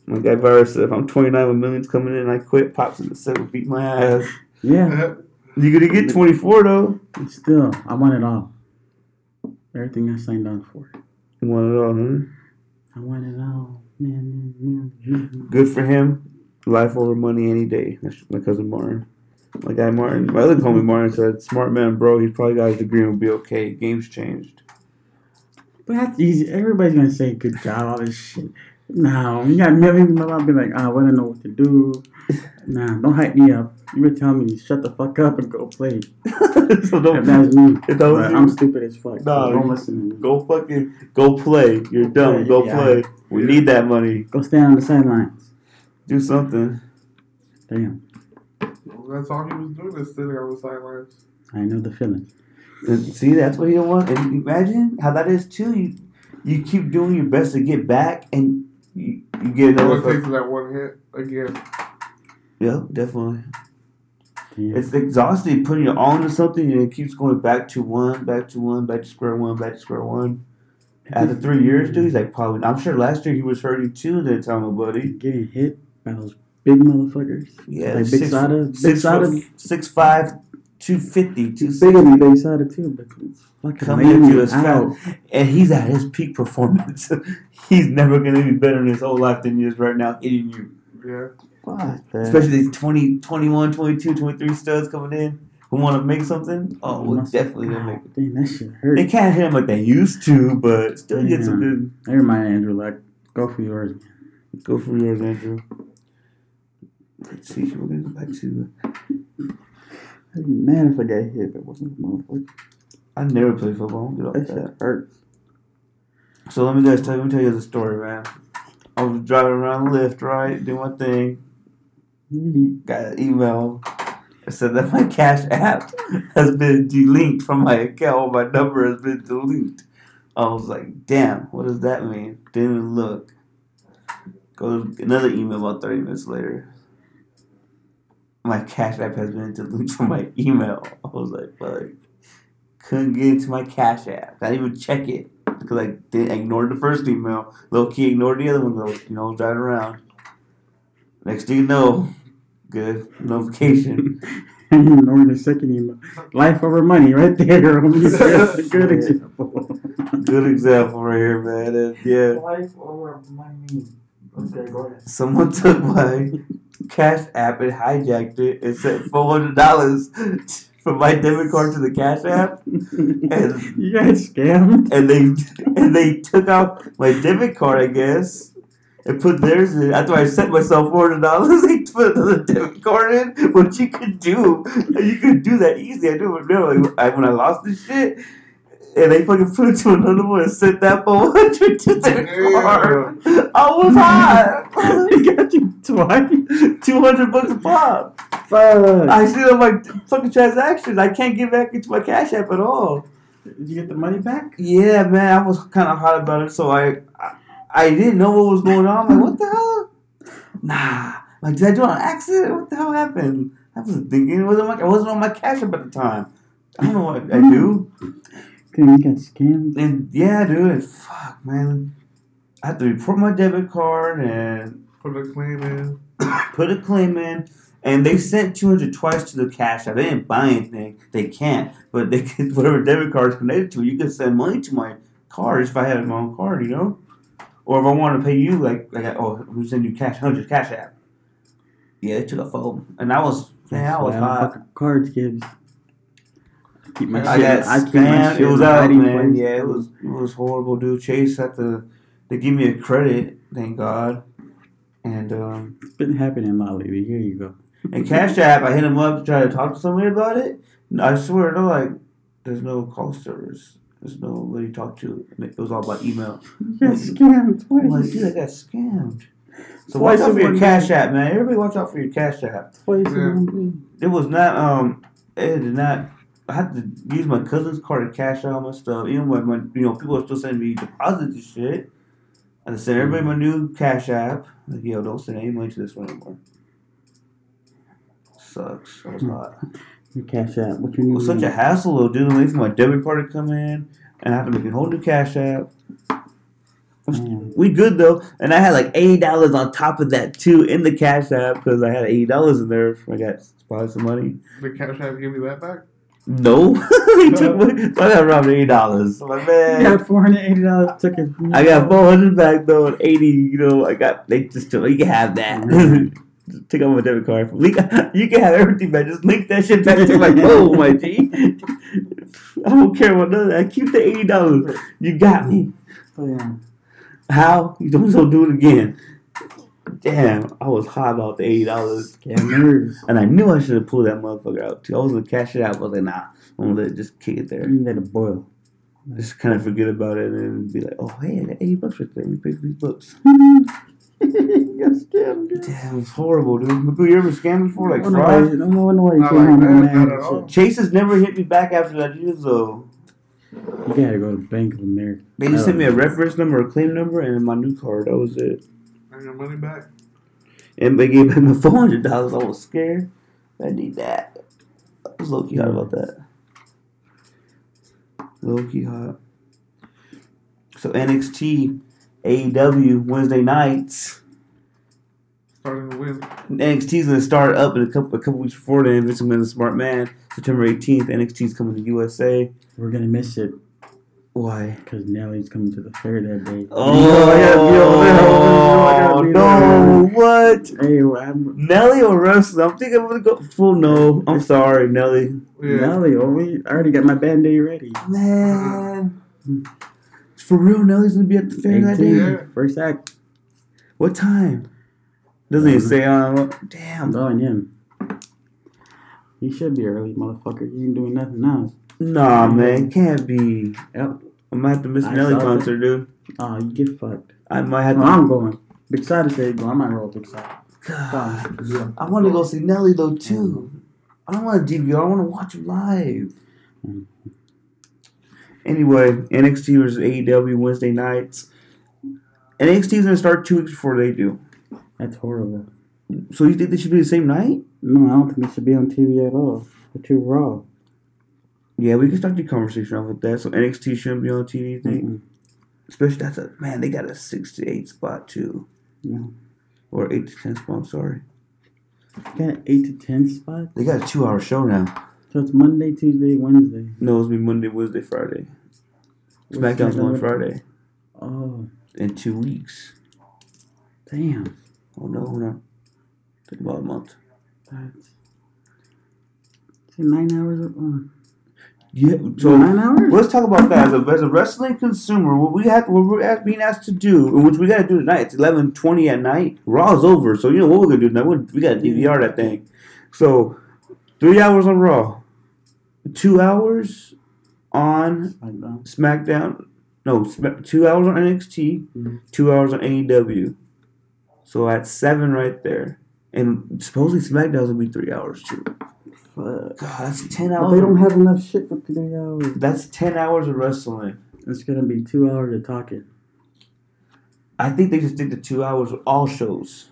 My guy Virus said, if I'm 29 with millions coming in, I quit. Pops in the set will beat my ass. Yeah, [laughs] You gonna get 24 though. but still, I want it all. Everything I signed on for. You want it all, huh? I want it all. Good for him. Life over money any day. That's my cousin Martin. My guy Martin, my other homie Martin said, "Smart man, bro. He probably got his degree and will be okay. Game's changed." But that's easy. Everybody's gonna say good job, all this shit. No, you got them. I'll be like, "Ah, I wouldn't know what to do. Nah, don't hype me up. You would telling me, shut the fuck up and go play. [laughs] so don't If that's me. If [laughs] that was But you- I'm stupid as fuck. Nah, so don't you- listen to me. go fucking go play. You're dumb. Go Yeah. play. We need that money. Go stand on the sidelines. Do something. Damn, That's all he was doing is sitting on the sidelines. I know the feeling. See, that's what he don't want. And imagine how that is too. You you keep doing your best to get back, and you, you get All another. it takes fuck- is that one hit again. Yeah, definitely. Damn. It's exhausting putting it all into something and it keeps going back to one, back to one, back to square one, back to square one. After three years, dude, he's like probably. I'm sure last year he was hurting too. That time, my buddy. Getting hit by those big motherfuckers. Yeah, like Big six- Sada. Big Six, Sada. six five, two fifty, two He's bigger than Big Sada too, but it's fucking Coming laying at you me out. and he's at his peak performance. [laughs] he's never gonna be better in his whole life than he is right now hitting you. Yeah. Fuck, man. Especially these 20, 21, 22, 23 studs coming in who want to make something. Oh, we're definitely gonna make it. Dang, that shit hurt. They can't hit him like they used to, but still get some good. Never mind, Andrew. Like, go for yours. Go for yours, Andrew. Let's see. If we're gonna go back to. I'd be mad if I got hit, but it wasn't a motherfucker. I never played football. Get off That that. shit hurts. So let me guys tell let me tell you the story, man. I was driving around the Lyft, right, doing my thing. Got an email, said that my Cash App has been deleted from my account. My number has been deleted. I was like, damn, what does that mean? Didn't even look. Go another email about 30 minutes later. My Cash App has been deleted from my email. I was like, fuck. Couldn't get into my Cash App. I didn't even check it. Because I did ignored the first email. Low key ignored the other one you know, driving around. Next thing you know, good notification. [laughs] Ignoring the second email. Life over money, right there. [laughs] Good example. Good example right here, man. And yeah, Life over money. Okay, go ahead. someone took my Cash App and hijacked it and sent four hundred dollars from my debit card to the Cash App, and [laughs] you guys scammed? and they and they took out my debit card, I guess, and put theirs in. After I sent myself four hundred dollars, [laughs] they put another debit card in. What you could do, you could do that easy. I do it now. Like, I, when I lost this shit. And they fucking put it to another one and sent that 400 to their card. I was hot. [laughs] you got you twice. 200 bucks a pop. Fuck. I see on my fucking transactions. I can't get back into my Cash App at all. Did you get the money back? Yeah, man, I was kind of hot about it, so I, I I didn't know what was going on. I'm like, what the hell? Nah, like did I do it on accident? What the hell happened? I wasn't thinking it wasn't my, I wasn't on my Cash App at the time. I don't know what I do. Damn, you got scammed. And yeah, dude, fuck, man, I had to report my debit card and Put a claim in. [coughs] put a claim in, and they sent two hundred twice to the cash app. They didn't buy anything. They can't, but they can [laughs] whatever debit card is connected to. You can send money to my card if I had my own card, you know. Or if I want to pay you, like like oh, we send you cash hundred cash app. Yeah, they took a phone, and I was man, I was That's hot. fucking cards gives. Keep my I shit. got I keep my spammed. shit It was out, hiding man. place. Yeah, it was it was horrible, dude. Chase had to they give me a credit, thank God. And um It's been happening lately. Here you go. and Cash App, I hit him up to try to talk to somebody about it. I swear, they're like, there's no call service. There's nobody to talk to. And it was all by email. [laughs] You got scammed I'm like, dude, I got scammed. So Twice watch out for your Cash. App, man. Everybody watch out for your Cash App. Twice Yeah. in one. It was not um it did not I had to use my cousin's card to cash out my stuff. Even when my you know, people are still sending me deposits and shit. I had to send everybody my new cash app. Like, yo, don't send any money to this one anymore. Sucks. That was hot. Your cash app. What you It need? was such a hassle though, dude. Waiting for my debit card to come in and I have to make a whole new cash app. Damn. We good though, and I had like eighty dollars on top of that too in the cash app because I had eighty dollars in there. I got probably some money. The cash app give you that back? No, [laughs] he took my, so I got around eighty dollars. My You man, got four hundred eighty dollars. Took it. I got four hundred back though, and eighty. You know, I got they just took. You can have that. [laughs] Take out my debit card. [laughs] Link, you can have everything back. Just link that shit back to my [laughs] phone, my G. I don't care about none of that. Keep the eighty dollars. You got me. Oh, yeah. How? You don't so do it again. Damn, I was hot about the eighty dollars. And I knew I should have pulled that motherfucker out too. I was gonna cash it out, but I was like, nah, I'm gonna let it just kick it there. You let it boil. Just kind of forget about it and be like, oh, hey, I got 80 bucks right there. Pay for these books. [laughs] you got scammed. Damn, it's horrible, dude. Mccool, you ever scammed before? Like I wonder why- fraud? I wonder why you Not came like home that, and not mad at and all. shit. Chase has never hit me back after that either, though. You gotta go to Bank of America. They just sent me a reference number, a claim number, and my new card. That was it. And your money back? And they gave me [laughs] four hundred dollars. I was scared. I need that. I was low key hot about that. Low key hot. So NXT, AEW Wednesday nights. Starting to win. NXT's gonna start up in a couple a couple weeks before then. Vince McMahon's a smart man. September eighteenth, NXT's coming to USA. We're gonna miss it Why? because Nelly's coming to the fair that day. Oh, I gotta be over. I gotta be no! What? Hey, I'm, Nelly or wrestling? I'm thinking I'm gonna go full no. I'm sorry, Nelly. Yeah. Nelly, oh, we, I already got my band aid ready. Man. Mm. For real, Nelly's gonna be at the fair that day. Yeah. First act. What time? Doesn't even say on. Damn. I'm going in. He should be early, motherfucker. He ain't doing nothing else. Nah, man, can't be. Yep. I might have to miss I Nelly concert, dude. Oh, you get fucked. I might have No, to. I'm going. Big side say go. I might roll big side. God, Yeah. I want to go see Nelly though too. I don't want a DVR. I want to watch it live. Mhm. Anyway, NXT versus AEW Wednesday nights. NXT is gonna start two weeks before they do. That's horrible. So you think they should be the same night? No, I don't think they should be on TV at all. They're too raw. Yeah, we can start the conversation off with that. So NXT shouldn't be on TV. You think? Mm-mm. Especially that's a man. They got a six to eight spot too, Yeah. or eight to ten spot. I'm sorry. Got an eight to ten spot. They got a two hour show now. So it's Monday, Tuesday, Wednesday. No, it's be Monday, Wednesday, Friday. SmackDown's SmackDown? on Friday Oh, in two weeks. damn. Oh no, hold on. Think about a month. That's it nine hours. Of, oh. Yeah. So nine hours. let's talk about [laughs] that as a, as a wrestling consumer. What we have, what we're being asked to do, and which we got to do tonight. It's eleven twenty at night. Raw's over, so you know what we're gonna do tonight. We- We got to DVR that thing. So three hours on Raw, two hours on SmackDown. SmackDown. No, two hours on NXT, Mhm. two hours on AEW. So that's seven right there. And supposedly SmackDown's gonna be three hours too. Fuck. God, that's ten But hours. they don't have enough shit for three hours. that's ten hours of wrestling. It's gonna be two hours of talking. I think they just stick to two hours of all shows.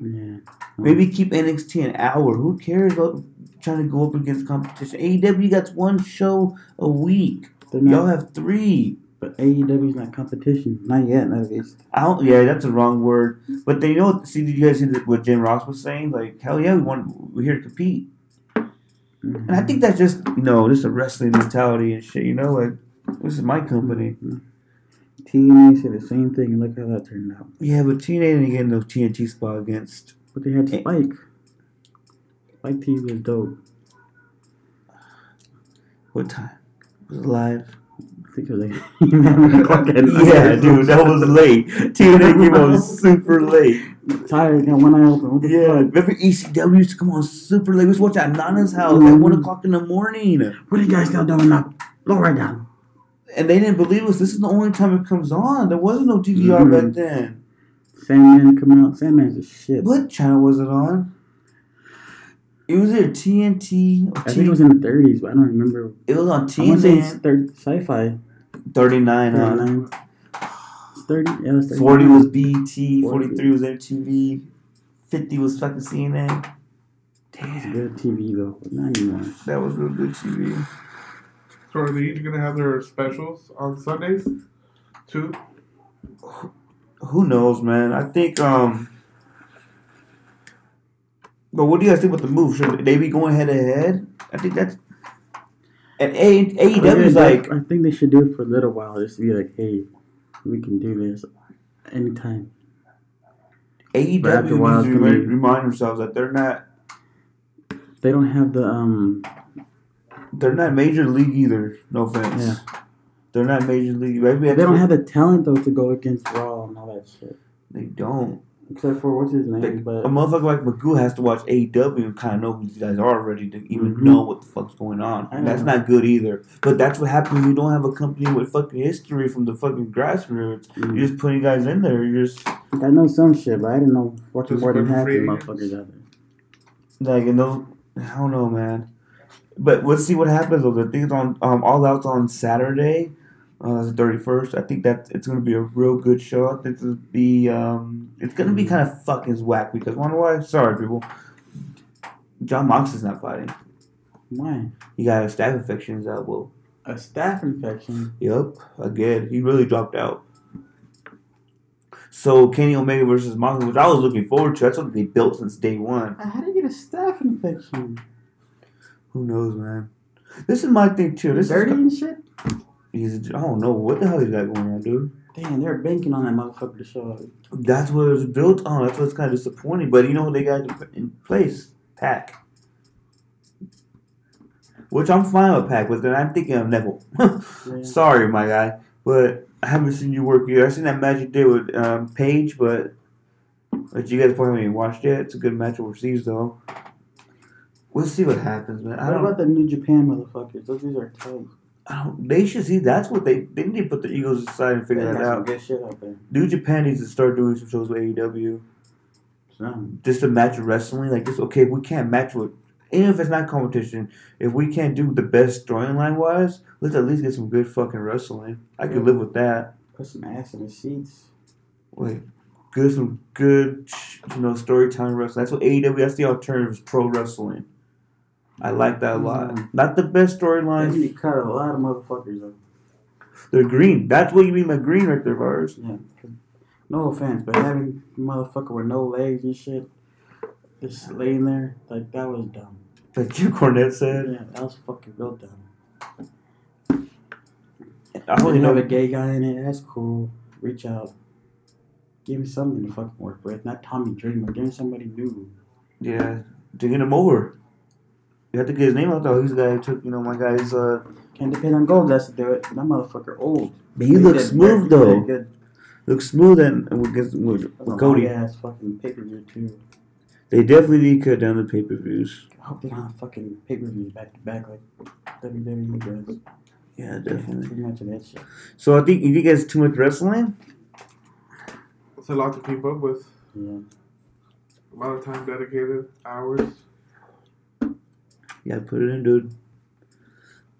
Yeah. Maybe keep NXT an hour. Who cares about trying to go up against competition? AEW got one show a week. They're Y'all not, have three. but AEW's not competition. Not yet, at least. I don't. Yeah, that's a wrong word. But then you know what? See, did you guys see what Jim Ross was saying? Like, hell yeah, we want we're here to compete. And I mm-hmm. think that's just you know just a wrestling mentality and shit. You know, like this is my company. Mm-hmm. TNA said the same thing, and look how that turned out. Yeah, but TNA didn't get no TNT spot against. But they had. Spike. TV was dope. What time? Was it live? I think it was like 11 o'clock at night. Yeah, dude, that was late. TNA came on super [laughs] late. Tired, got one eye open. Yeah, fuck? remember ECW used to come on super late. We used to watch at Nana's house at Mhm. one o'clock in the morning, What are you guys still doing up? Lower right down. and they didn't believe us. This is the only time it comes on. There wasn't no DVR Mhm. back then. Sandman come out. Sandman's a shit. What channel was it on? It was either TNT or I think it was in the 30s, but I don't remember. It was on I want to say it's TNT. thir- sci-fi. 39 huh? 39. It's 30. Yeah, it was 39. 40 was BT, 40. 43 was MTV, 50 was fucking CNN. It's Damn, good TV though, but not anymore. that was real good TV. So are they each gonna have their specials on Sundays? Too? Who knows, man? I think, um. But what do you guys think about the move? Should they be going head to head? I think that's. And A- AEW is like. I think they should do it for a little while, just to be like, hey, we can do this anytime. AEW a while, needs to remind, remind themselves that they're not. They don't have the um. They're not major league either. No offense. Yeah. They're not major league. Maybe They don't have the talent though to go against Raw and all that shit. They don't. Except for what's his name, Like, but a motherfucker like Magoo has to watch AEW and kind of know who these guys are already to even Mhm. know what the fuck's going on. And that's know. not good either. But that's what happens when you don't have a company with fucking history from the fucking grassroots. mm, You're just putting guys in there. You're just I know some shit, but I didn't know watching Just more than half the free motherfuckers out there. like, and those, I don't know, man. But let's see what happens. Though the thing's on um, All Out's on Saturday, uh, the thirty first. I think that it's gonna be a real good show. I think it'll be um, it's gonna be kind of fucking whack because wonder why? Sorry, people. Jon Mox is not fighting. Why? He got a staph infection in his elbow. A staph infection. Yep, again, he really dropped out. So Kenny Omega versus Moxley, which I was looking forward to. That's something they built since day one. How did you get a staph infection? Who knows, man? This is my thing too. This Dirty is and shit. He's I don't know what the hell he's got going on, dude. Damn, they're banking on that motherfucker to show up. That's what it was built on. That's what's kind of disappointing. But you know what they got in place? PAC. Which I'm fine with PAC, but then I'm thinking of Neville. [laughs] Yeah. Sorry, my guy, but I haven't seen you work yet. I seen that match you did with um, Paige, but but you guys probably haven't watched it. It's a good match overseas, though. We'll see what happens, man. I What don't. about the New Japan motherfuckers? Those dudes are tight. I don't they should see. That's what they they need to put their egos aside and figure that out. good shit out there. New Japan needs to start doing some shows with AEW. Some. Just to match wrestling, like this. Okay, we can't match with Even if it's not competition, if we can't do the best storyline wise, let's at least get some good fucking wrestling. I could live with that. Put some ass in the seats. Like, good some good, you know, storytelling wrestling. That's what AEW. That's the alternative is pro wrestling. I like that a lot. Mhm. Not the best storylines. to cut a lot of motherfuckers up. They're green. That's what you mean by green right there, Vars. Yeah. No offense, but having a motherfucker with no legs and shit just laying there, like that was dumb. Like Jim Cornette said. Yeah, that was fucking real dumb. I only you know a gay guy in it, that's cool. Reach out. Give me something to fucking work with. Not Tommy Dreamer. Give me somebody new. Yeah, to get him over. You have to get his name out though. He's the guy who took, you know, my guy's. uh Can't depend on gold that's to do it. That motherfucker old. But he looks smooth very though. Good. Looks smooth and and with, with, That's with a Cody. long ass fucking pay per view too. They definitely need to cut down the pay per views. I hope they don't fucking pay per views back to back like WWE does. Yeah, definitely. Too definitely. much of that shit. So I think you think it's too much wrestling. It's a lot to keep up with. Yeah. A lot of time dedicated, hours. Yeah, put it in, dude.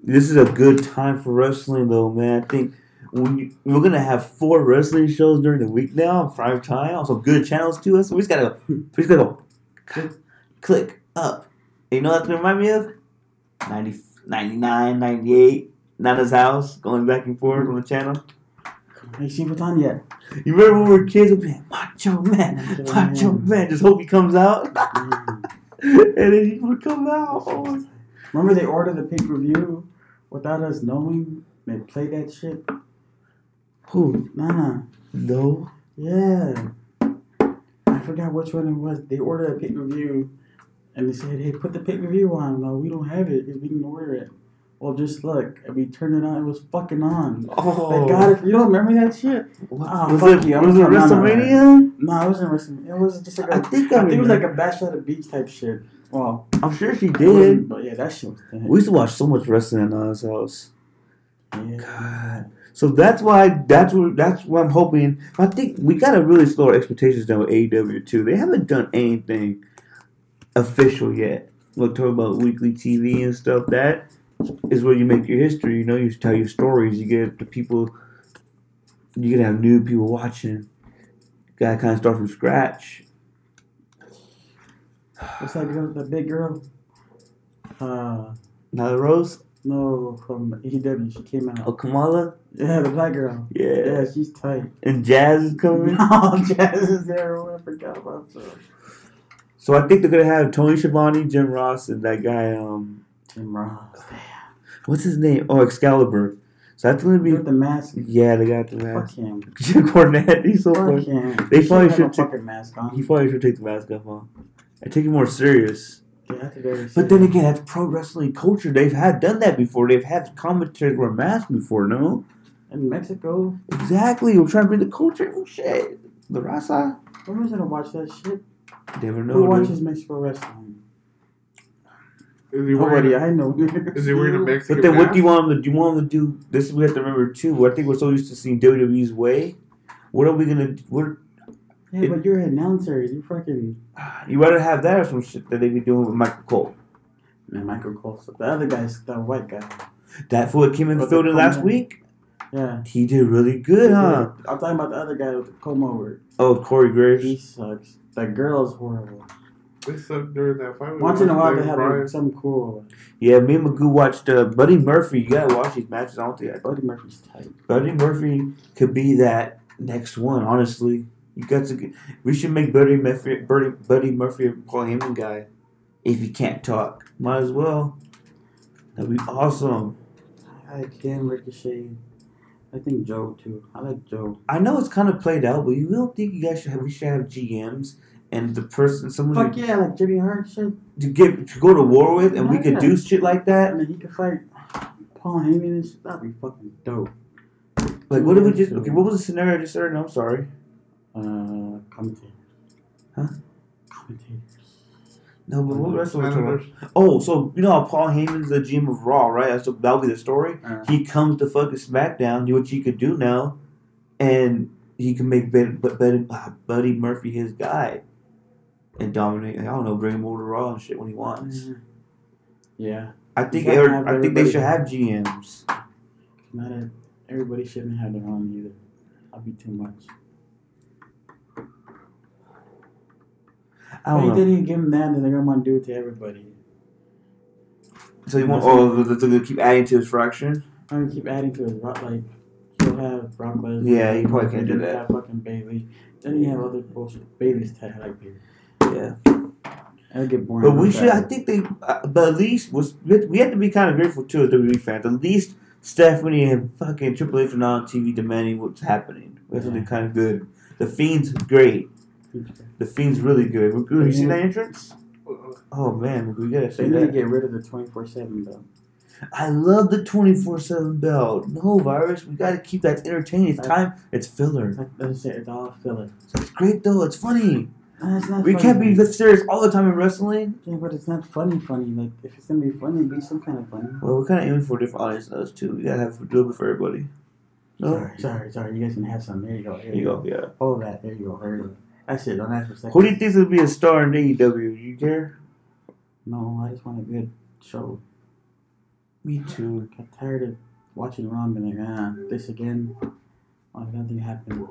This is a good time for wrestling, though, man. I think when you, we're gonna have four wrestling shows during the week now, prime time. Also, good channels to us. We just gotta, we just gotta go, click, click up. And you know what that's gonna remind me of? 90, 99, 98, Nana's house, going back and forth on the channel. Hey, see what's on yet? You remember when we were kids? We'd be like, Macho Man, Macho Macho Man. Man. Just hope he comes out, Mm. [laughs] and then he would come out. Oh, Remember they ordered the pay per view without us knowing? They played that shit? who? Nah. No. Yeah. I forgot which one it was. They ordered a pay per view and they said, hey, put the pay per view on. No, we don't have it because we didn't order it. Well, just look. And we turned it on. It was fucking on. Oh, They got it. You don't remember that shit? Oh, was fuck it, you, I'm was it WrestleMania? No, it wasn't wrestling. It was just like a, I think I, I think it was like a Bash at the Beach type shit. Well, I'm sure she did. but yeah, that shit was dead. We used to watch so much wrestling in Nana's house. yeah. God. So that's why that's what that's what I'm hoping. I think we gotta really slow our expectations down with AEW too. They haven't done anything official yet. We'll talk about weekly TV and stuff. That is where you make your history. You know, you tell your stories. You get the people. You can have new people watching. Gotta kind of start from scratch. What's that girl? The big girl? Uh, Nyla Rose. no, from AEW. She came out. Oh, Kamala. Yeah, the black girl. Yeah. Yeah, she's tight. And Jazz is coming. [laughs] No, Jazz is there. Oh, I forgot about that. So I think they're gonna have Tony Schiavone, Jim Ross, and that guy. Um, What's his name? Oh, Excalibur. So that's gonna be. With the mask. Yeah, they got the mask. Fuck him. [laughs] Cornette. He's so Fuck funny. him. They He probably should take- fucking mask on. He probably should take the mask off, huh? And take it more serious. Yeah, that's very But then again, that's pro wrestling culture. They've had done that before. They've had commentators wear masks before. No, in Mexico, exactly. We're trying to bring the culture. Oh shit, the raza. who was gonna watch that shit? Never Who know. dude. watches Mexico wrestling? Is he Nobody wearing? I know. Is he wearing a [laughs] Mexican But then, what do you want them to do? You want them to do this? Is we have to remember too. I think we're so used to seeing WWE's way. What are we gonna? What yeah, but you're an announcer. You fucking. Ah, you rather have that or some shit that they be doing with Michael Cole? Man, Michael Cole. The other guy's the white guy. That fool that came in filled the in last week. Yeah. He did really good, huh? I'm talking about the other guy with the comb over. Oh, Corey Graves. He sucks. That girl is horrible. They sucked during that fight. We Once in a watched while, they Daniel have Bryan. something cool. Yeah, me and Magoo watched uh, Buddy Murphy. You gotta watch these matches. I don't think Buddy Murphy's tight. Buddy Murphy could be that next one. Honestly, you got to. We should make Buddy Murphy, Buddy, Buddy Murphy a Paul Heyman guy. If he can't talk, might as well. That'd be awesome. I like him, Ricochet. I think Joe too. I like Joe. I know it's kind of played out, but you don't think you guys should have? We should have GMs and the person, someone Fuck to, yeah, like Jimmy Hart shit. to get to go to war with, and we could Yeah. do shit like that. And then he could fight Paul Heyman and shit. That'd be fucking dope. Like, what did we just? Okay, what was the scenario I just said? No, I'm sorry. Uh, commentators. Huh? Commentators. No, but what wrestler was Senators. Oh, so you know how Paul Heyman's the GM of Raw, right? That's that'll be the story. Uh, He comes to fucking SmackDown, which he could do now, and he can make Buddy, Buddy, uh, Buddy Murphy his guy and dominate. Like, I don't know, bring him over to Raw and shit when he wants. Mhm. Yeah. I think every- I think they should have GMs. Not a, everybody shouldn't have their own either. That'd be too much. I don't They know. didn't give them that, then they're gonna want to do it to everybody. So you want oh they're gonna keep adding to his fraction? I'm gonna keep adding to his Rock like he'll have Brock Lesnar. Yeah, you probably can't do that. Have fucking Bayley. Then you have other bullshit. Bayley's tag like Bayley. Yeah. That'll get boring. But we should. I think they. Uh, but at least was we have to be kind of grateful too as WWE fans. At least Stephanie and fucking Triple H are not on TV demanding what's happening. We have to kind of good. The Fiend's great. The Fiend's really good. We're good. You see that entrance? Oh man, we gotta say They need to get rid of the twenty four seven though. I love the twenty four seven belt. No virus. We gotta keep that entertaining. It's time. It's filler. That's it. It's all filler. It's great though. It's funny. It's not We funny. can't be this serious all the time in wrestling. Yeah, but it's not funny. Funny. Like if it's gonna be funny, be some kind of funny. Well, we're kind of aiming for different audience than us too. We gotta have a little bit for everybody. No. Sorry, sorry, sorry. You guys can have some. There you go. There you go. Yeah. Hold that. There you go. There you go. That's it. Don't ask for seconds. Who do you think will be a star in AEW? You care? No, I just want a good show. Me too. Got tired of watching Raw and like, ah, this again. Like nothing happened.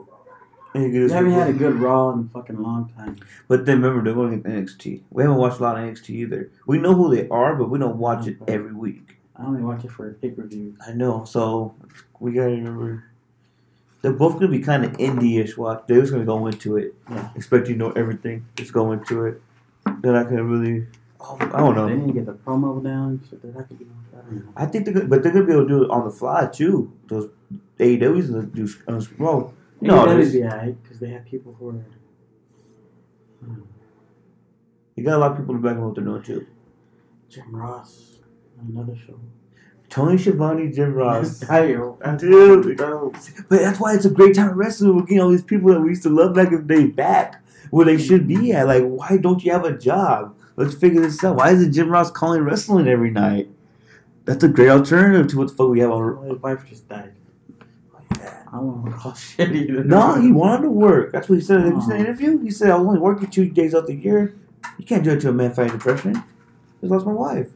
Hey, We haven't had a good Raw in a fucking long time. But then remember, they're going to NXT. We haven't watched a lot of NXT either. We know who they are, but we don't watch it every week. I only watch it for a pay per view. I know, so we gotta remember. They're both gonna be kind of indie-ish. Watch, they're just gonna go into it. Yeah. Expect you to know everything. Just go into it. They're not gonna really. Oh, I don't know. They to get the promo down. So they're not gonna be. I don't know. I think they're good, but they're gonna be able to do it on the fly too. Those AEW's gonna do on. No, No, that would be alright because they have people who are. Hmm, You got a lot of people in the back know what they're doing too. Jim Ross, another show. Tony Schiavone, Jim Ross. [laughs] Dude, but that's why it's a great time of wrestling. We're getting all these people that we used to love back in the day back where they should be at. Like, why don't you have a job? Let's figure this out. Why isn't Jim Ross calling wrestling every night? That's a great alternative to what the fuck we have on. His wife just died. I don't want to call shit either. No, he wanted to work. That's what he said. Seen the oh. interview? He said, "I was only working two days out the year. You can't do it to a man fighting depression. I just lost my wife.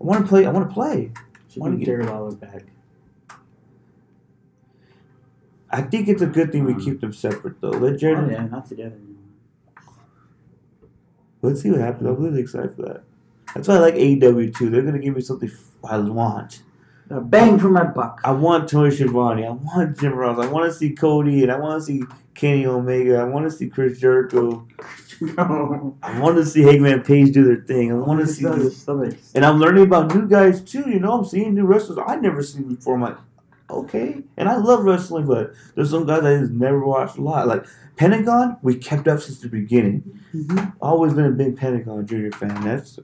I want to play. I want to play. Should Wanna get- Jerry Lawler back. I think it's a good thing we hmm. keep them separate, though. Let Jared. Oh, yeah, not together. Let's see what happens. I'm really excited for that. That's why I like AEW too. They're gonna give me something I want. A bang for my buck. I want Tony Schiavone. I want Jim Ross. I want to see Cody, and I want to see Kenny Omega. I want to see Chris Jericho. [laughs] I want to see Hangman Page do their thing. I want to see. his This. And I'm learning about new guys too. You know, I'm seeing new wrestlers I never seen before. I'm like, okay. And I love wrestling, but there's some guys I just never watched a lot. Like Pentagon, we kept up since the beginning. Mm-hmm. Always been a big Pentagon Junior fan. That's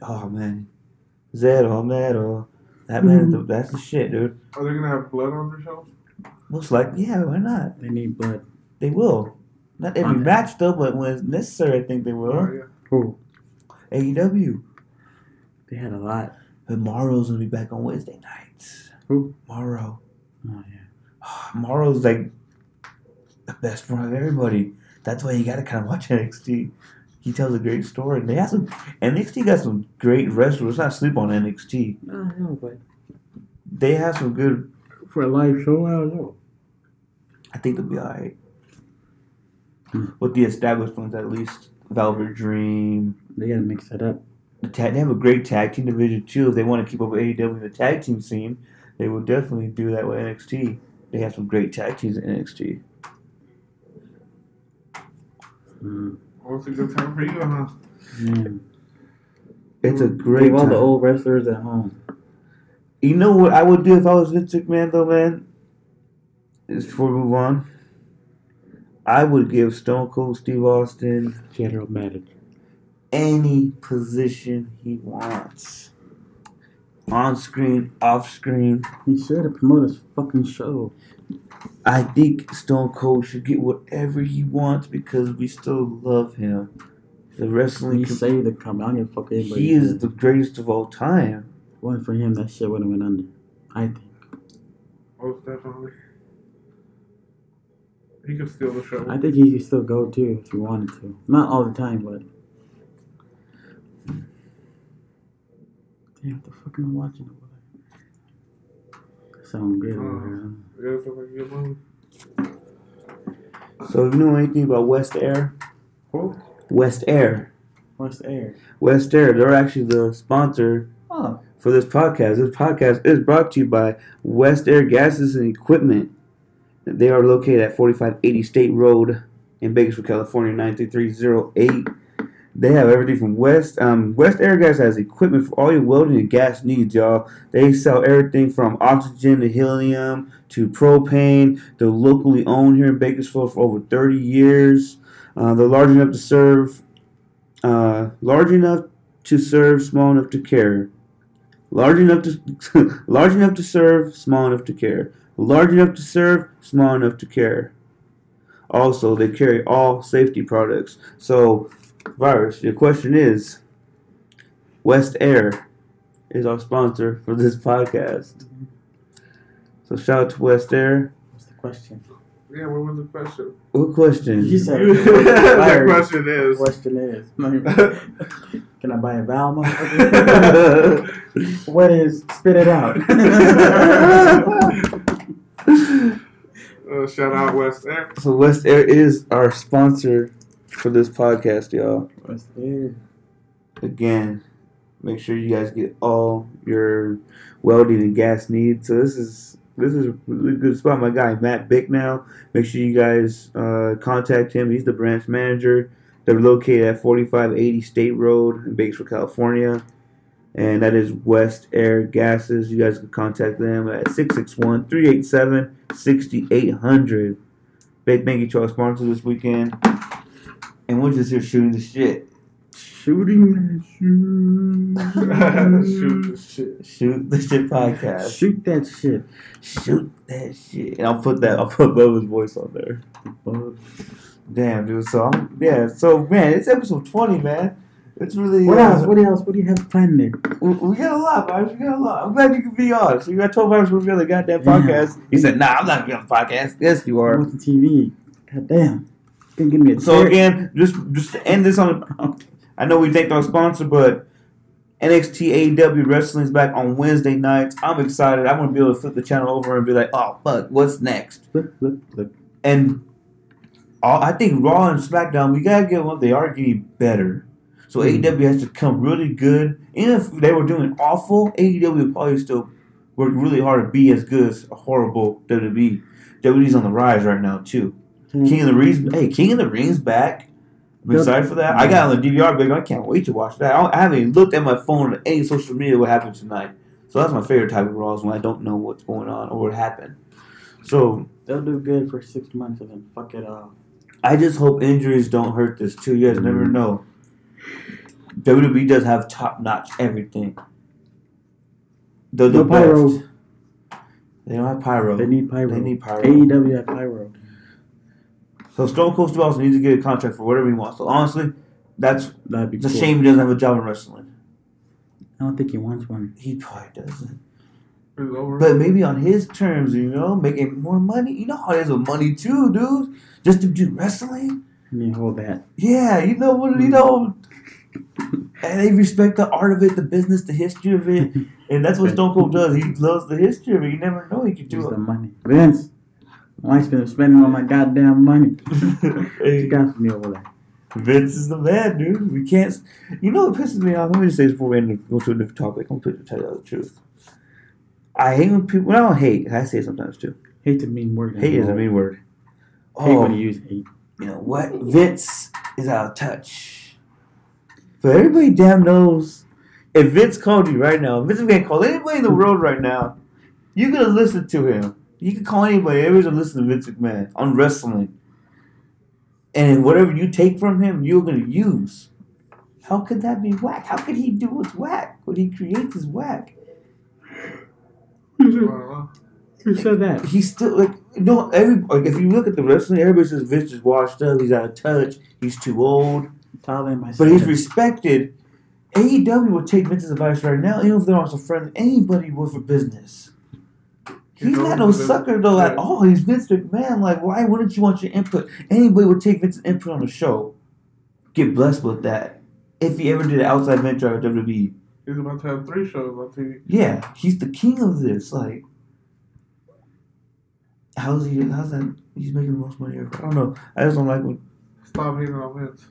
oh man, Cero Miedo. Oh. That man, Mhm. that's the shit, dude. Are they gonna have blood on their shows? Looks like yeah, why not? They need blood. They will. Not every Okay. match though, but when it's necessary, I think they Oh, will. yeah. Who? AEW. They had a lot. But Morrow's gonna be back on Wednesday nights. Who? Morrow. Oh yeah. [sighs] Morrow's like the best one of everybody. That's why you gotta kind of watch NXT. He tells a great story. They have some NXT got some great wrestlers. Let's not sleep on NXT. I don't know, but They have some good. for a live show, I don't know. I think they'll be alright. Hmm. With the established ones, at least Velveteen Dream. They gotta mix that up. The tag, they have a great tag team division too. If they want to keep up with AEW in the tag team scene, they will definitely do that with NXT. They have some great tag teams in NXT. Mm. Well, it's a good time for you, huh? Man. It's a great Leave all time. the old wrestlers at home. You know what I would do if I was Vince McMahon, though, man? Is before we move on, I would give Stone Cold Steve Austin General manager. any position he wants. On screen, off screen. He should have promoted his fucking show. I think Stone Cold should get whatever he wants because we still love him. The wrestling, He com- saved the company. I don't give a fuck anybody. he is the greatest of all time. Wasn't for him, that shit would have went under. I think. Most definitely. He could steal the show. I think he could still go too if he wanted to. Not all the time, but. Damn, what the fuck am I watching over there? Sound good over uh, Yeah, it's like a good movie. So, you know anything about West Air? Who? West Air. West air? West Air, they're actually the sponsor Oh, for this podcast. This podcast is brought to you by West Air Gases and Equipment. They are located at 4580 State Road in Bakersfield, California, 93308. They have everything from West um, West Air Gas has equipment for all your welding and gas needs, y'all. They sell everything from oxygen to helium to propane. They're locally owned here in Bakersfield for over 30 years. Uh, they're large enough to serve, uh, large enough to serve, small enough to care. Large enough to [laughs] large enough to serve, small enough to care. Large enough to serve, small enough to care. Also, they carry all safety products. So, virus, your question is West Air is our sponsor for this podcast. So shout out to West Air. what's the question? Yeah, what was the question? What question? You said [laughs] the [laughs] question is. Question is, [laughs] can I buy a vowel, motherfucker? what is spit it out? Uh, shout out West Air. so West Air is our sponsor for this podcast, y'all. There? again, make sure you guys get all your welding and gas needs. So this is this is a really good spot. My guy Matt Bicknell. Make sure you guys uh, contact him. He's the branch manager. They're located at 4580 State Road in Bakersfield, California. And that is West Air Gases. You guys can contact them at 661 387 6800. Big thank you to our sponsor this weekend. And we're just here shooting the shit. Shooting Shoot the the shit. Shoot the shit shit. podcast. Shoot that shit. Shoot that shit. And I'll put that. I'll put Bubba's voice on there. Bug. Damn, dude. So I'm, yeah. So man, it's episode twenty, man. It's really. What uh, else? What else? What do you have planned there? We, we got a lot, man. We got a lot. I'm glad you could be on. So you got told Virus we're gonna goddamn Yeah. podcast. He said, "Nah, I'm not gonna be on the podcast." Yes, you I are. want the TV. God give me a So again, just just to end this on. I know we thanked our sponsor, but NXT AEW Wrestling is back on Wednesday nights. I'm excited. I'm gonna be able to flip the channel over and be like, "Oh fuck, what's next?" And all, I think Raw and SmackDown, we gotta get what they are getting better. So hmm. AEW has to come really good. Even if they were doing awful, AEW would probably still work really hard to be as good as a horrible WWE. WWE's on the rise right now too. King of the Rings, hey, King of the Rings back. I'm excited for that. I got on the DVR, baby. I can't wait to watch that. I, don't- I haven't even looked at my phone or any social media what happened tonight. So that's my favorite type of Raw is when I don't know what's going on or what happened. So They'll do good for six months and then fuck it off. I just hope injuries don't hurt this too. You guys never Mm-hmm. know. WWE does have top notch everything. They're the No pyro. best. They don't have pyro. They need pyro. They need pyro. AEW have pyro. So Stone Cold Steve Austin needs to get a contract for whatever he wants. So honestly, that's That'd be it's a shame he doesn't have a job in wrestling. I don't think he wants one. He probably doesn't. But maybe on his terms, you know, making more money. You know how it is with money too, dude. Just to do wrestling. Let me hold that. Yeah, you know what you know. And they respect the art of it, the business, the history of it, [laughs] and that's what Stone Cold does. He loves the history of it. You never know he could Use do the money. Vince, why you spend spending all my goddamn money? [laughs] What you got for me over there? Vince is the man, dude. We can't. You know what pisses me off? Let me just say this before we end up- go to a different topic. I'm going to tell you the truth. I hate when people. Well, I don't hate. I say it sometimes too. Hate to mean word. Hate is a mean word. Hate Oh, when you use hate. you know what? Vince is out of touch. But everybody damn knows if Vince called you right now, Vince can't call anybody in the world right now, you're gonna listen to him. You can call anybody, everybody's gonna listen to Vince McMahon on wrestling. And whatever you take from him, you're gonna use. How could that be whack? How could he do what's whack? What he creates is whack. I don't know. Who said that? He's still like no every like if you look at the wrestling, everybody says Vince is washed up, he's out of touch, he's too old. Tell them I But he's respected. AEW would take Vince's advice right now, even if they're not a friend anybody would for business. He's not no sucker though at all. He's Vince McMahon. Like, why wouldn't you want your input? Anybody would take Vince's input on the show. Get blessed with that. If he ever did an outside venture at WWE. He's about to have three shows on TV. Yeah, he's the king of this. Like, how's he? How's that? He's making the most money ever. I don't know. I just don't like when Stop hating on Vince.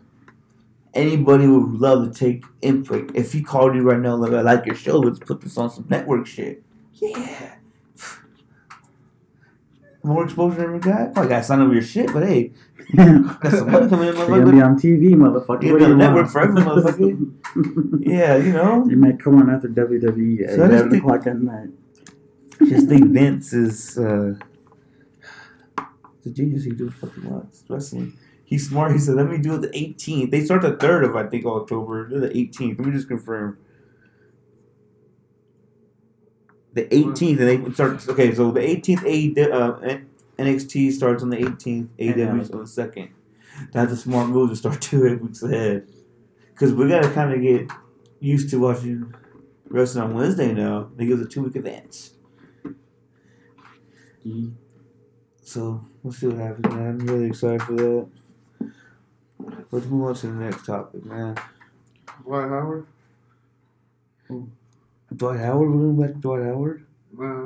anybody would love to take input. If he called you right now, like I like your show, let's put this on some network shit. Yeah. More exposure than we got. Probably got to sign over your shit, but hey, [laughs] got some money coming in, You're gonna be motherfucker. on TV, motherfucker. You're What gonna network forever, motherfucker. [laughs] Yeah, you know. You might come on after WWE at So I 11 think- o'clock at night. just think Vince is uh, the genius. He do fucking lots wrestling. He's smart. He said, "Let me do it the 18th. They start the third of I think October. They're the 18th. Let me just confirm. The 18th, and they start. Okay, so the 18th, A uh, NXT starts on the 18th. AEW on the second. That's a smart move to start [laughs] two eight weeks ahead, because we gotta kind of get used to watching wrestling on Wednesday now. They give us a two week advance. Ye- So we'll see what happens, man. I'm really excited for that. Let's move on to the next topic, man. Dwight Howard? Dwight Howard, we're going back to Dwight Howard. Nah.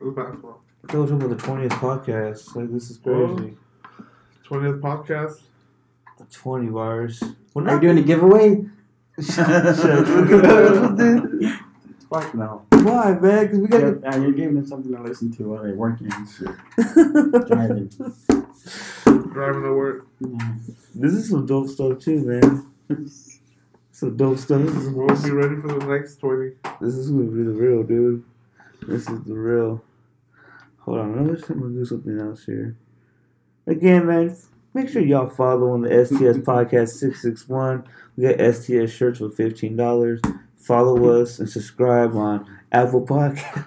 It was basketball. I thought we were talking about the twentieth podcast. Like this is crazy. 20th podcast. The Twenty bars. We're Are you doing a giveaway? Shut [laughs] Fuck no. Why, man? Because we got. You're, uh, you're giving them something to listen to while they're working and shit. [laughs] Driving. Driving to work. This is some dope stuff too, man. [laughs] Some dope stuff. This is, We'll be ready for the next 20. this is gonna be the real, dude. This is the real. Hold on, I'm just gonna do something else here. Again, man, make sure y'all follow on the STS [laughs] Podcast 661. We got STS shirts for $15. Follow us and subscribe on Apple Podcast.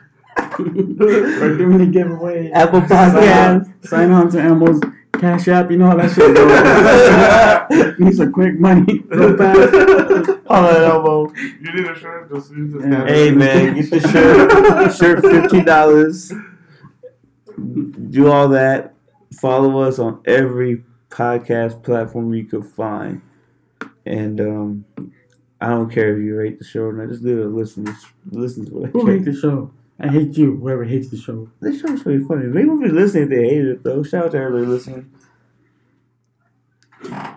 We're doing a giveaway. Apple Sign Podcast. on, sign on to Elmo's Cash App. You know how that shit goes. [laughs] Need some quick money real fast. Hold on, elbow. You need a shirt? Just use this Yeah. guy. Hey, man, get the shirt. shirt $15. Do all that. Follow us on every podcast platform you could find. And um, I don't care if you rate the show or not. Just do it. Listen. Just listen to it. Who hates the show? I hate you. Whoever hates the show. This show's pretty funny. They won't be listening if they hate it, though. Shout out to everybody listening.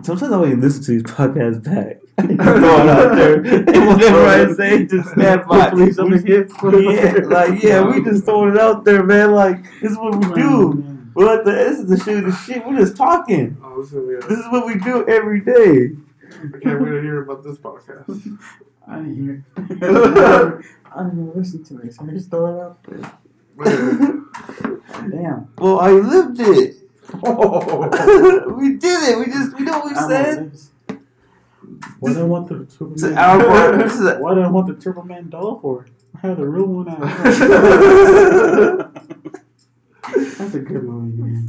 Sometimes I want to listen to these podcasts back. [laughs] Going out there. And whatever I say, just snap by. Hopefully something hits. [laughs] Yeah, like, yeah, we just throwing it out there, man. Like, this is what we Oh, do. man. We're like, the, this is the shit, the shit. We're just talking. Oh, this is This is what we do every day. I can't wait to hear about this podcast. [laughs] I didn't hear. I didn't even listen to it. So I just throw it out there. [laughs] Damn. well, I lived it. Oh. [laughs] we did it. We just, we know what we said. What do I want the Turbo It's an Man? hour part. This is a- What do I want the Turbo Man doll for? I have the real one out. [laughs] That's a good movie, man.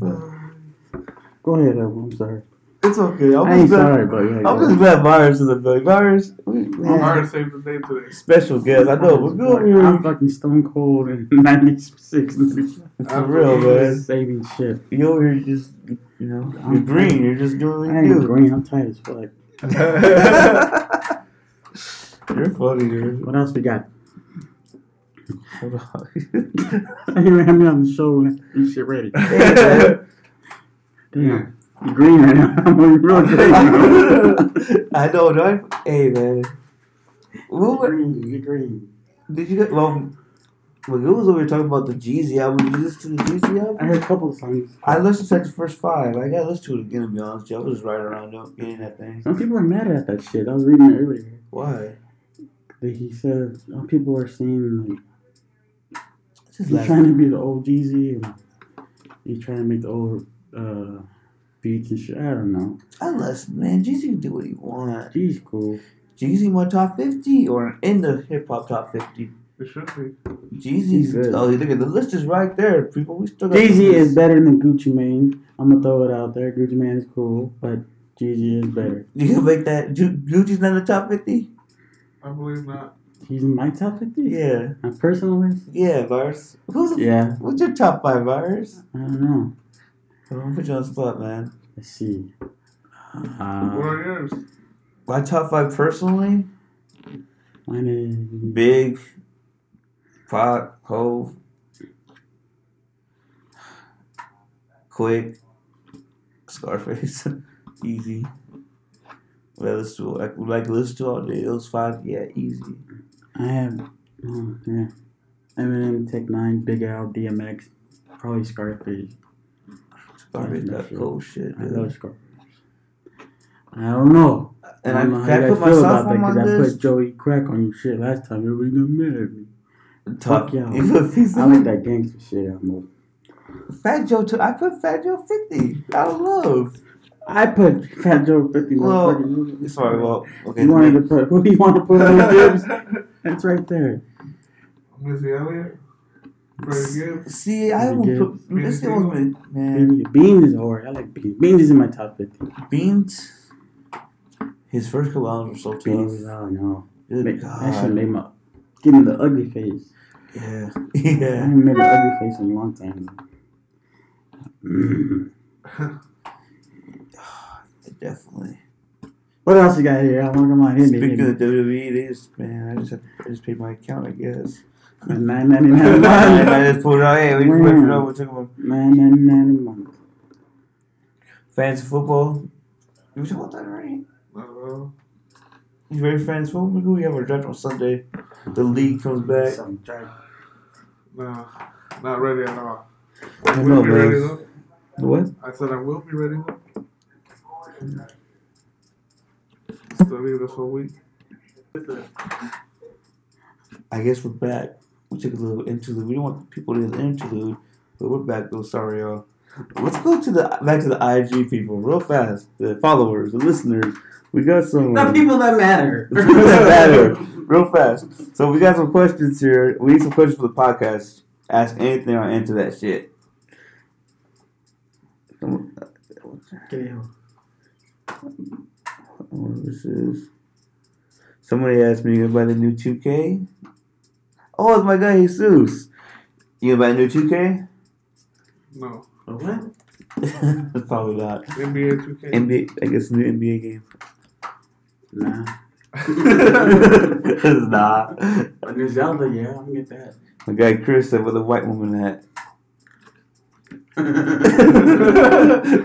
Go ahead, Evan. I'm sorry. It's okay. I'm I ain't just glad, sorry, but yeah. I'm just glad Virus is a Billy. Virus, we, man, Alright, saved the day today. special guest. I know. We're good I'm fucking stone cold in '96. For real, man. Saving shit. You over here just, you know, you're green. You're just doing I what ain't you do. green. I'm tired as fuck. [laughs] You're funny, dude. What else we got? Hold on. [laughs] You had me on the show. You shit ready. [laughs] Damn. You green right now. [laughs] I'm real [laughs] green. I know, right? Hey, man. What, green. You green. did you get? Well, when you was over here talking about the Jeezy album, did you listen to the Jeezy I heard a couple of songs. I listened to the first five. I gotta listen to it again, to be honest. I was just right around getting that thing. Some people are mad at that shit. I was reading it earlier. Why? That he said some people are saying like he's trying to be the old Jeezy and he's trying to make the old uh, beats and shit. I don't know. unless, man, Jeezy can do what he wants. Jeezy's cool. Jeezy my top 50 or in the hip hop top 50? It should be. Jeezy's, He's good. oh, look at the list is right there, people. We still got Jeezy is better than Gucci Mane. I'm gonna throw it out there. Gucci Mane is cool, but Jeezy is better. You can make that. Ju- Gucci's not in the top 50? I believe not. He's in my top 50? Yeah. My personal list? Yeah, Virus. Who's the, Yeah. What's your top five, Virus? I don't know. I'm gonna put you on the spot, man. Let's see. What Uh, are yours? My top five personally? My name. Big, Pac, Hov, Quick, Scarface, [laughs] easy. Well, listen to like we like to listen to all day. Those five, yeah, easy. I have. Oh, yeah. Eminem, Tech N9ne, Big L, DMX, probably Scarface. Scarface Yeah, got shit. cold shit. I love Scarface. I don't know. And I I, don't know how you put guys feel myself about that on my because I list. put Joey Crack on your shit last time. Everybody got mad at me. Top, Fuck y'all. [laughs] you put Fat I like that gangster shit. I'm Fat Joe too. I put Fat Joe fifty. Out of love. I put Fat Joe 50 Well, Sorry, well, okay. [laughs] You wanted to put who do you want to put on the [laughs] dibs? That's right there. Missy Elliott. Freddie Gibbs. See, I Pretty would put this thing was man. Beans, Beans is hard. I like Beans. Beans is in my top 50. Beans. His first couple albums were so Beans, tough. oh no. Good Make, that shit God. made my. Give me the ugly face. Yeah, yeah. [laughs] I yeah. haven't made an ugly face in a long time. Mm. [sighs] Definitely. What else you got here? I want to come on. Hit me. Hit Speaking me. of WWE, they just man, I just have, I just paid my account, I guess. Nine ninety nine a and man. I just pulled it out. Hey, we just went for it. We took them. Nine ninety nine a month. Fantasy football. You talking about that already? Uh, You ready for fantasy football? Magoo? We have our draft on Sunday. The league comes back. Some drive. no, not ready at all. I Will know, be ready though. What? I said I will be ready though. Still leave this whole week. I guess we're back. We took a little interlude. We don't want people to the interlude, but we're back though. Sorry, y'all. Let's go to the back to the IG people real fast. The followers, the listeners. We got some. The people that matter. [laughs] The people that matter. Real fast. So we got some questions here. We need some questions for the podcast. Ask anything, I'll answer that shit. Um, Oh, this is. Somebody asked me about the new 2K. Oh, it's my guy Jesus. You about a new 2K? No. What? [laughs] Probably not. NBA 2K. NBA, I guess new NBA game. Nah. [laughs] [laughs] it's not. But New Zelda, yeah, I can get that. My guy Chris said with a white woman hat.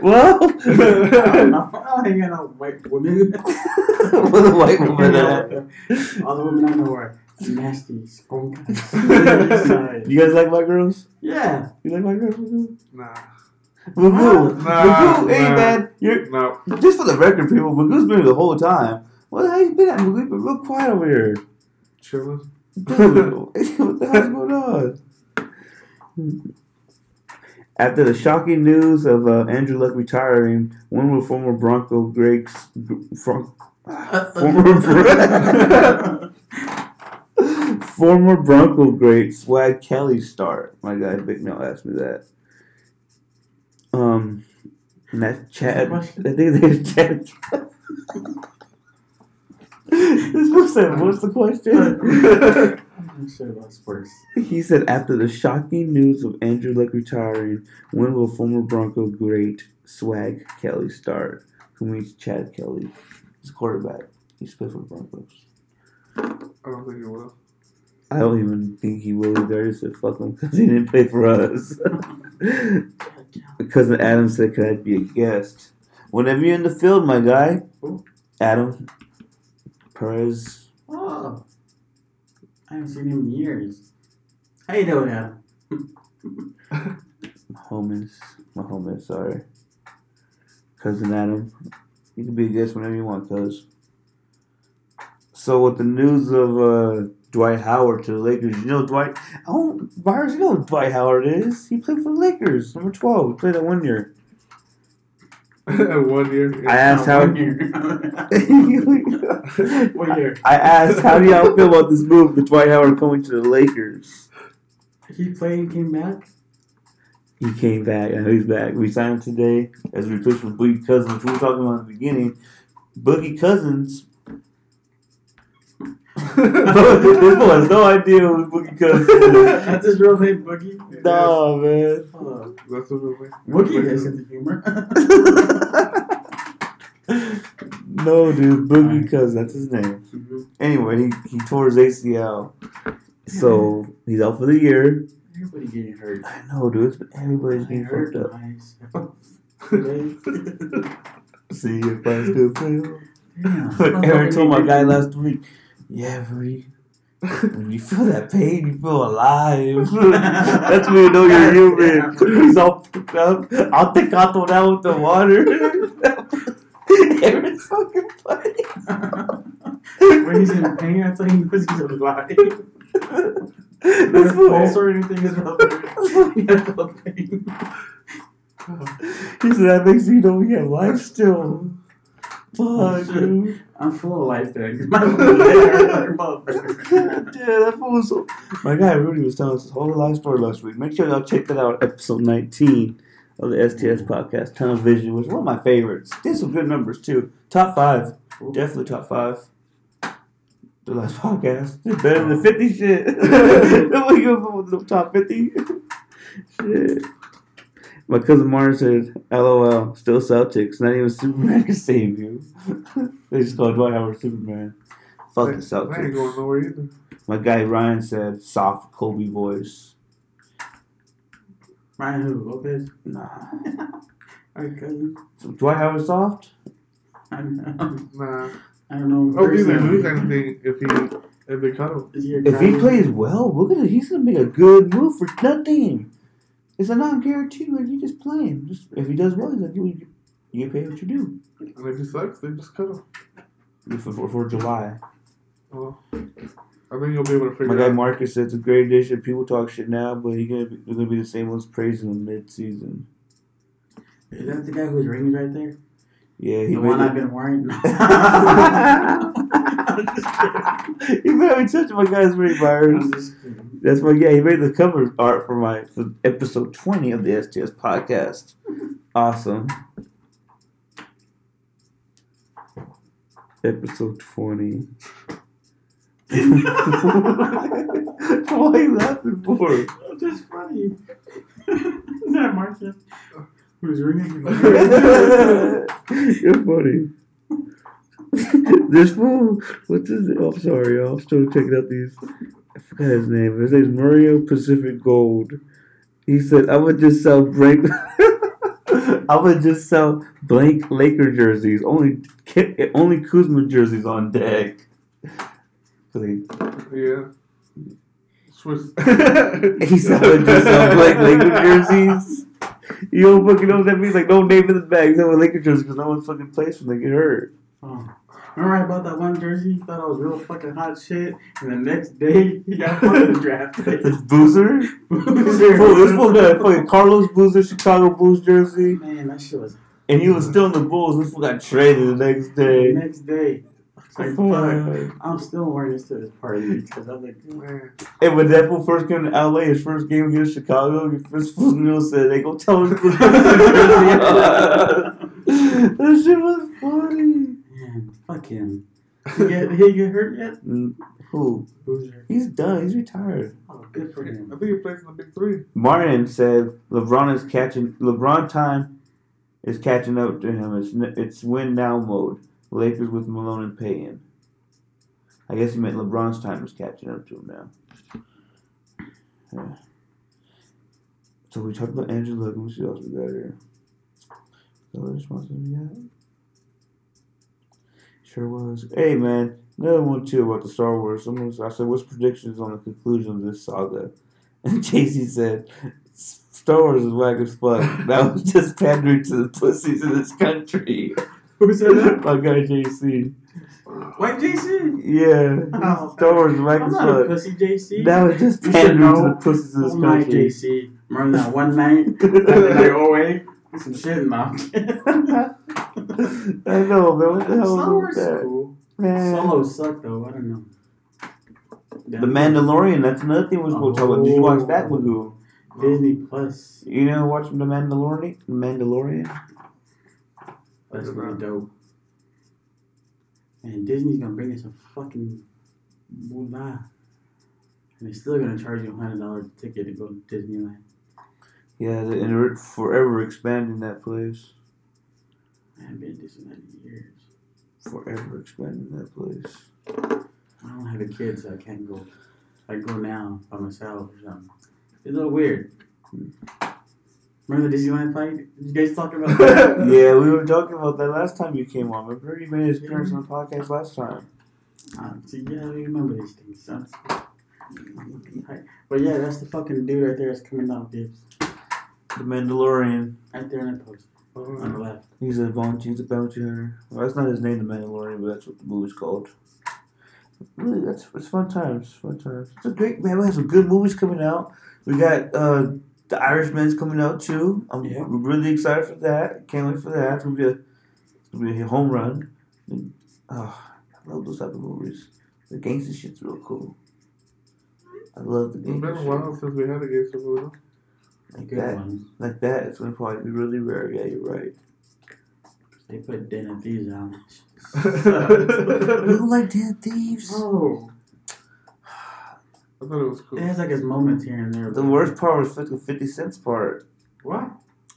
well, I don't know. I don't hang out with white women. with a white woman hat. All the women I know are nasty, skunk. [laughs] You guys like white girls? yeah. You like white girls? Magoo? Nah. Magoo, Nah, Magoo, hey man, you're No. just for the record, people. Magoo's been here the whole time. What the hell you been at? Magoo, you been real quiet over here. Chillin'. Dude, [laughs] what the hell's going on? After the shocking news of uh, Andrew Luck retiring, when will former Bronco Greg's from, former Bron- [laughs] former Bronco great Swag Kelly start? My guy Big Mel asked me that. Um, and that Chad. I think there's [laughs] Chad. this book said, "What's the question?" I'm [laughs] sure about sports. He said, after the shocking news of Andrew Luck retiring, when will former Bronco great Swag Kelly start? Who means Chad Kelly? He's a quarterback. He's played for the Broncos. I don't think he will. I don't even think he will either. I just said fuck him because he didn't play for us. [laughs] Cousin Adam said, could I be a guest? Whenever you're in the field, my guy. Who? Adam Perez. Oh. I haven't seen him in years. How you doing, Adam? [laughs] Mahomes. Mahomes, sorry. Cousin Adam. You can be a guest whenever you want, cuz. So with the news of uh, Dwight Howard to the Lakers, you know Dwight Oh Myers, you know who Dwight Howard is. He played for the Lakers, number twelve. He played that one year. [laughs] One year. I asked how One year. [laughs] One year. I asked how do y'all feel about this move with Dwight Howard coming to the Lakers? He played and came back? He came back. I know he's back. We signed him today as a replacement for Boogie Cousins, we were talking about in the beginning. Boogie Cousins. This boy has no idea who Boogie Cousins is. That's his real name, Boogie? No, man. Oh. That's what it was. Boogie has sense of humor. [laughs] no, dude. Boogie Cousins. That's his name. Mhm. Anyway, he, he tore his ACL, so he's out for the year. Everybody getting hurt. I know, dude. but Everybody's getting hurt fucked up. myself. [laughs] See if I still feel. Damn. [laughs] Like Aaron told my guy last week, yeah, Bree, when you feel that pain, you feel alive. [laughs] That's when you know you're human. He's all fucked up. I'll take out that with the water. [laughs] Aaron's fucking funny. [laughs] when he's in pain, that's how he knows he's alive. That's His pulse or anything is not there. He has no pain. he said that makes you know we have life still. Fuck, dude. I'm full of life then. 'cause My leg motherfucker. [laughs] [laughs] yeah, that fool was so. My guy Rudy was telling us his whole life story last week. Make sure y'all check that out, episode 19 of the STS podcast. Tunnel Vision was one of my favorites. Did some good numbers too. Top five, definitely top five. The last podcast, it's better than the 50 shit. Nobody give up with the top 50. [laughs] shit. My cousin Martin said, "LOL, still Celtics. Not even Superman can save you." [laughs] they just called Dwight Howard Superman. Fuck the I ain't Celtics. going nowhere either. My guy Ryan said soft Kobe voice. Ryan who? Lopez? Nah. [laughs] Alright, cousin. So Dwight Howard soft? I don't know. Nah. I don't know. Oh, either personally. lose anything if he if they cut him. Is he a If he plays well, look at it. He's gonna make a good move for nothing. It's a non-guarantee. Like you just play him. Just if he does well, he's like you. You pay what you do And if he sucks, they just cut him. for, for, for July. Well, I think you'll be able to figure out. My guy out. Marcus said it's a great addition. People talk shit now, but he's gonna be, they're gonna be the same ones praising him mid-season. Is that the guy whose ring is right there? Yeah, he the made one it- I've been wearing? [laughs] [laughs] he made me touch my guy's ring, Myers. I'm just kidding. That's my yeah. He made the cover art for my for episode twenty of the STS podcast. [laughs] Awesome. Episode twenty. [laughs] Why are you laughing for? That's just funny. [laughs] is that Marcus? Who's ringing? You're funny. this fool, what's his name? Oh, I'm sorry, y'all. I'm still checking out these. I forgot his name. His name's Mario Pacific Gold. He said, I would just sell blank. [laughs] I would just sell blank Laker jerseys. Only only Kuzma jerseys on deck." he- Yeah. Swiss. [laughs] He said, I would just sell blank Laker jerseys. You don't fucking know what that means? Like, no name in the bag. He's selling Laker jerseys because no one fucking plays when they get hurt. Oh. Remember I bought that one jersey? Thought I was real fucking hot shit. And the next day, [laughs] he got fucking drafted. This Boozer? Fool, this fool got fucking Carlos Boozer Chicago Bulls jersey, Man, that shit was and he was still in the Bulls. This fool got traded the next day. the next day. Like, fuck. I'm still wearing this to this party because I'm like, Man. And when that fool first came to LA, his first game against Chicago, first fool Neil said, "They go tell him." [laughs] that shit was funny. Man, fuck him. He get, he get hurt yet? Mm, Who? Boozer. He's done. He's retired. Oh, good for him. I him. think he plays in the big three. Martin said LeBron is catching. LeBron time is catching up to him. It's n- it's win now mode. Lakers with Malone and Payton. I guess he meant LeBron's time is catching up to him now. Yeah. [sighs] So we talked about Andrew Luck. Let me see what else we got here. What other responses we got? Sure was. Hey man, another one too about the Star Wars. Someone was, I said, "What's predictions on the conclusion of this saga?" [laughs] And JC said, Star Wars is whack as fuck. [laughs] That was just pandering to the pussies in this country. Who said that? [laughs] My guy JC. White JC? Yeah. Oh, Star Wars is whack as fuck. pussy JC. That was just pandering to the pussies in this Oh my country. JC. Remember that one night? like, oh wait, some shit now. [laughs] I know, man. What the hell Star was Wars is that? cool. Man. Solo sucked though. I don't know. The Mandalorian, that's another thing we're supposed to talk about. Did you watch that, Magoo? Oh. Disney Plus. You know, watch The Mandalorian? Mandalorian? That's gonna be dope. And Disney's gonna bring us a fucking moolah. And they're still gonna charge you a hundred dollars ticket to go to Disneyland. Yeah, and they're forever expanding that place. I haven't been to Disneyland in years. Forever expanding that place. I don't have a kid, so I can't go. I go now by myself or something. It's a little weird. Remember the Disneyland fight? Did you guys talk about [laughs] that? yeah, we were talking about that last time you came on. Remember, he made his appearance on the podcast last time. Uh, see, yeah, I remember these things. Son. But yeah, that's the fucking dude right there that's coming down Gibbs. The Mandalorian. Right there in the post. On the. He's a bounty. He's a bounty hunter. Well, that's not his name, the Mandalorian, but that's what the movie's called. Really, that's it's fun times. Fun times. It's a great man. We have some good movies coming out. We got uh, the Irishman's coming out too. I'm Yeah. really excited for that. Can't wait for that. It's gonna be a, it's gonna be a home run. And, oh, I love those type of movies. The gangster shit's real cool. I love the gangster. It's been a while since we had a gangster movie. Like Good that, ones. like that. It's gonna probably be really rare. Yeah, you're right. They put Den of Thieves on. You [laughs] don't like Dead Thieves? oh. [sighs] I thought it was cool. It has like its moments here and there. The but- worst part was fucking 50 Cent's part. What?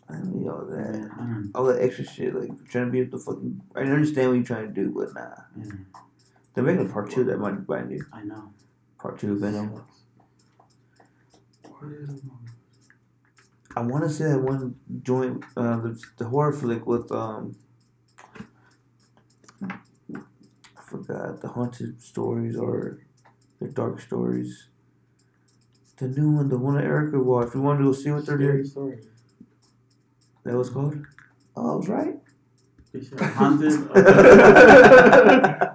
I mean, all that. I don't All that extra shit. Like, trying to be the fucking. I understand what you're trying to do, but nah. yeah, They're making a part two that might be brand new. I know. Part two of Venom. What is it? I want to see that one joint, uh, the, the horror flick with, um. I forgot. The Haunted Stories or the Dark Stories. The new one, the one that Erica watched. We wanted to go see what they're doing. story. That was called? Oh, I was right. Haunted. [laughs]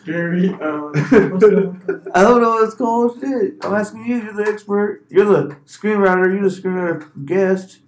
scary. Uh, [laughs] I don't know what it's called. Shit. I'm asking you. You're the expert. You're the screenwriter. You're the screenwriter guest.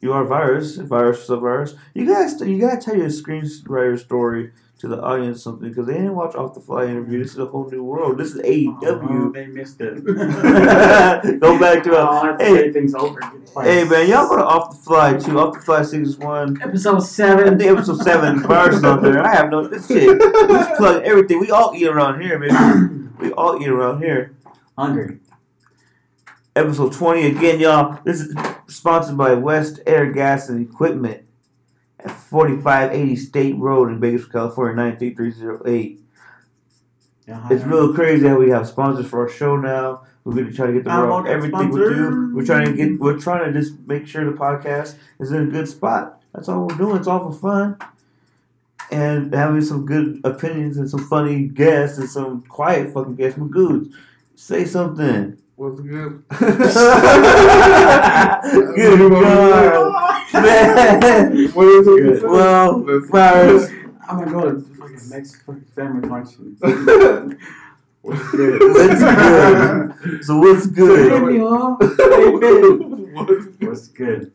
You are virus. Virus is a virus. You guys, you gotta tell your screenwriter story to the audience something because they didn't watch Off the Fly interview. This is a whole new world. This is Oh, AEW. they missed it. [laughs] Go back to I'll uh, have to hey, say things over. twice. hey man, y'all go to Off the Fly too. Off the Fly six one. Episode I seven. think episode seven virus is on there. I have no this shit. Let's plug everything. We all eat around here, man. We all eat around here. Hungry. episode 20 again y'all this is sponsored by west air gas and equipment at 4580 state road in bakersfield california 93308 Yeah, it's real crazy that we have sponsors for our show now. We're going to try to get the I'm word out got everything we do. we're trying to get we're trying to just make sure the podcast is in a good spot. That's all we're doing. It's all for fun. And having some good opinions and some funny guests and some quiet fucking guests. Magoods. Say something. What's good. [laughs] [laughs] Good God, man. What is it? Well, Let's- virus. I'm gonna go to fucking fucking family function. What's good? What's good? So what's good? Hey, baby. What's good?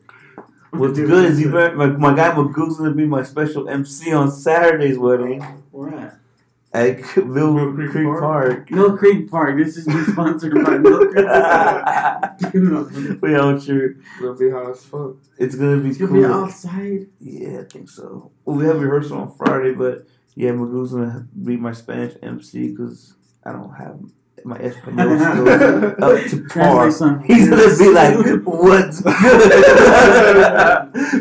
What's good is you my, my guy Magoo's gonna be my special MC on Saturday's wedding Where at? At Mill Mill Creek Creek, Park. Mill Creek Park. This is being sponsored by Mill Creek Park. [laughs] Dude, we out here. gonna be hot as fuck. It's gonna be It's gonna cool. be outside. Yeah, I think so. Well, we have rehearsal on Friday, but yeah, Magoo's gonna be my Spanish MC because I don't have my Espanol [laughs] skills up to par. He's gonna be like, "What's [laughs] good?"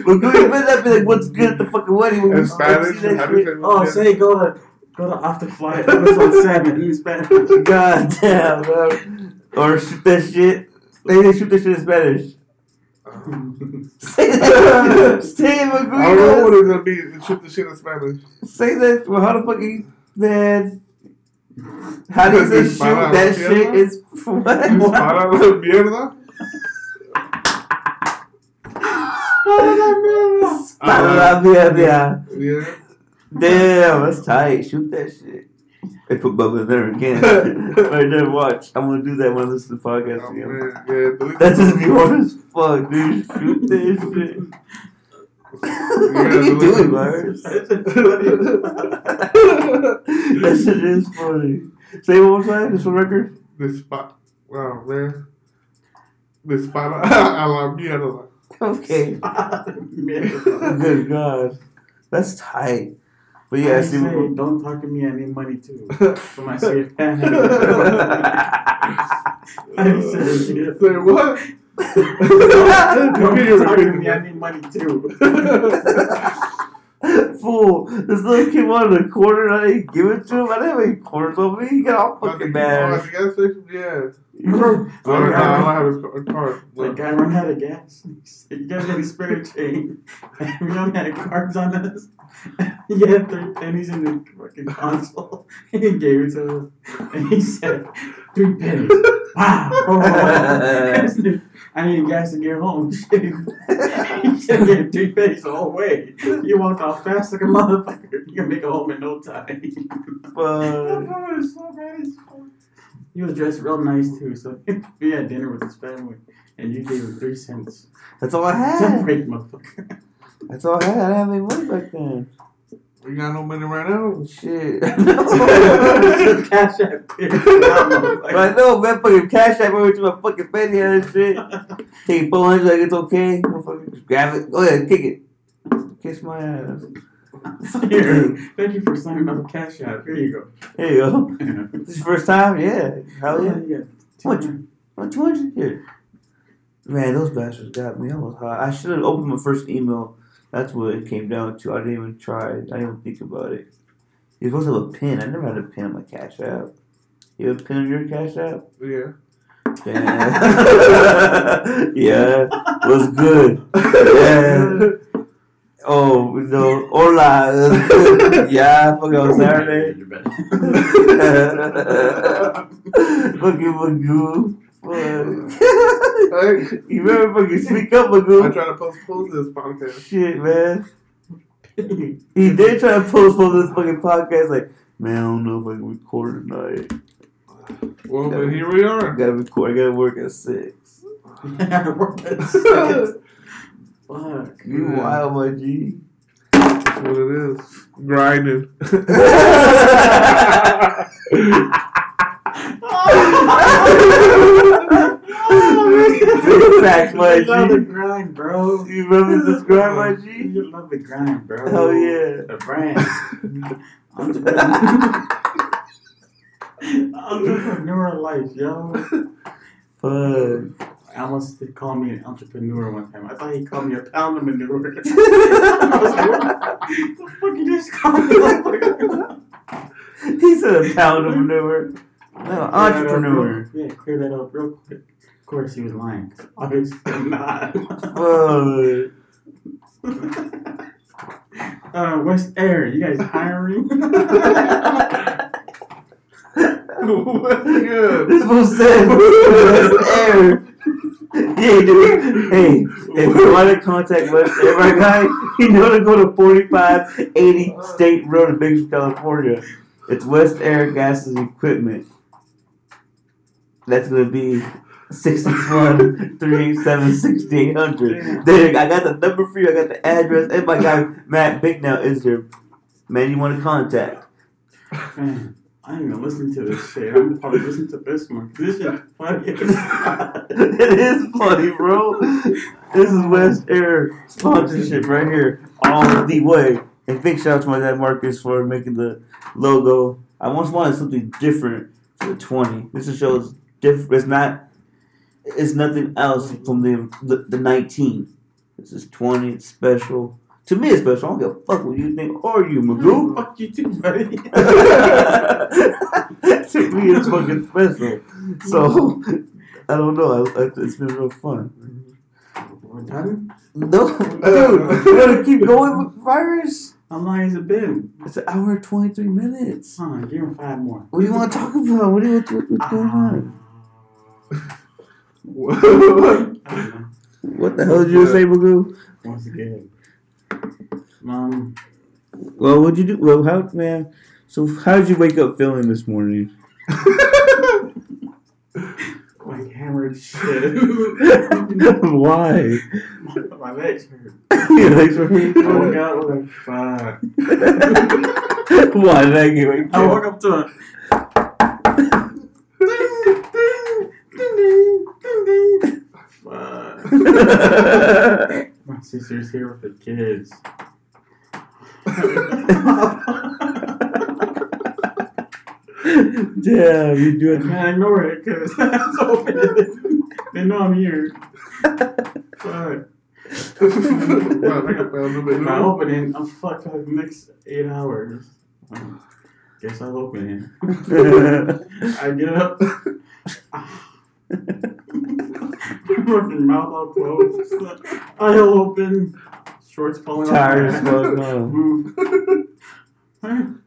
Magoo, you better not be like, "What's good?" at the fucking wedding when we In Spanish, see that how do you shit. say Oh, say go to go to off the fly episode seven. He's Spanish. [laughs] God damn, bro. Or shoot that shit. They they shoot that shit in Spanish. [laughs] Say that. [laughs] Say it, I don't know what it's gonna be. Shoot the shit in Spanish. Say that. Well, how the fuck you, man? How do you say shoot Para la that shit? mierda? Is what? Para la mierda. Ah, Para la mierda. Yeah. Damn, that's tight. Shoot that shit. They put Bubba in there again. [laughs] right there, watch. I'm gonna do that when I listen to the podcast Oh, again. man. Yeah, delete That's just be hard as fuck, dude. Shoot that shit. [laughs] [laughs] what are you doing, Myers? that shit is funny. Say it one more time, just for record. Dispa- wow, man. Dispara a la mierda. Okay. Good God. That's tight. But yeah, see, say, don't talk to me. I need money too. For my CFP. [laughs] I said, yeah. Say what? Don't Can you talk to me. I need money too. Fool, [laughs] fool. This little kid wanted a quarter and I didn't give it to him. I didn't have any quarters on me. He got all I fucking think mad. At the gas station, [laughs] yeah. You know? I don't know. I don't have his car. car. The guy ran out of gas. You guys got a spare change. And we only had cards on us. He had three pennies in the fucking console. And [laughs] he gave it to him. And he said, Three pennies. Wow. [laughs] I need gas to get home. [laughs] he have given three pennies the whole way. You walk off fast like a motherfucker. You can make it home in no time. Fuck. That was so bad as fuck. He was dressed real nice too, so he had dinner with his family, and you gave him three cents. That's all I That's a had. great motherfucker. That's all I had. I didn't have any money back then. We got no money right now. [laughs] Shit. [laughs] Cash app. But I know, man, fucking cash app over to my fucking penny and shit. [laughs] Take 400 like it's okay. Motherfucker, Just grab it. Go ahead, kick it. Kiss my ass. Here, thank you for signing up cash app. Here you go. There you go. This is your first time? Yeah. Hell yeah. yeah. What? Oh, 200 Here. Man, those bastards got me. I was hot. I should have opened my first email. That's what it came down to. I didn't even try. I didn't even think about it. You're supposed to have a pin. I never had a pin on my Cash App. You have a pin on your Cash App? Yeah. Yeah. [laughs] yeah. Was good. Yeah. Oh, no. Hola. [laughs] yeah, fucking on Saturday. [laughs] You're fucking Magoo. Fuck. Hey, you remember fucking speak up, I Magoo? try to postpone this podcast. Shit, man. He did try to postpone this fucking podcast. Like, man, I don't know if I can record tonight. Well, but here we are. I are. gotta record. I gotta work at six. [laughs] Work at [laughs] six. Fuck. You wild, my G. That's what it is. Grinding. [laughs] Facts, my You love the G. grind, bro. You remember this grind, my G? You love the grind, bro. Hell yeah. The brand. [laughs] Entrepreneur. Life, yo. Fuck. Almost did call me an entrepreneur one time. I thought he called me a pound of manure. [laughs] I was [laughs] like, what the fuck you just called me? He said a pound of manure. No, entrepreneur. Yeah, clear that up real quick. Of course, he was lying. Obviously [laughs] not. Fuck. uh, West Air, you guys hiring? [laughs] Good. This fool said [laughs] West Air. Yeah, dude. Hey, if you want to contact West Air, my guy, you know to go to 4580 State Road in Bakersfield, California. It's West Air Gases Equipment. That's going to be 661 387 6800. There, I got the number for you, I got the address, and my guy, Matt Bignell, is there. Man, you want to contact. Man, I ain't gonna listen to this shit. I'm gonna probably listen to this one. This is funny. [laughs] it is funny, bro. This is West Air sponsorship right here, all the way. And big shout out to my dad Marcus for making the logo. I once wanted something different for the 20. This is shows different. It's not. It's nothing else from the the, the 19. This is 20. It's special. To me, it's special. I don't give a fuck what you think or you, Magoo. Fuck you too, buddy. [laughs] to me, it's fucking special. So, I don't know. I, I, it's been real fun. We're done? No, [laughs] dude, we gotta keep going with virus. How long has it been? It's an hour and 23 minutes. Huh, give him five more. What do you want to talk about? What do you what, what's going on? I don't know. What the hell did you say, Magoo? Once again. mom. Well, what'd you do? Well, how, man? So, how did you wake up feeling this morning? [laughs] like hammered shit. [laughs] Why? My legs hurt. [laughs] Your legs hurting? I woke up, like, fuck. Why get wake I woke up to a. Ding, ding, ding, ding, ding, ding. Fuck. My sister's here with the kids. Damn, you do it. can't ignore it because it's [laughs] open. they know I'm here. Fuck. Well, I got well, My opening, I'm fucked for the next eight hours. Um, guess I'll open it. [laughs] I get up. Fucking mouth all closed. Eye open. Shorts falling Tired off. fuck, huh? Mm.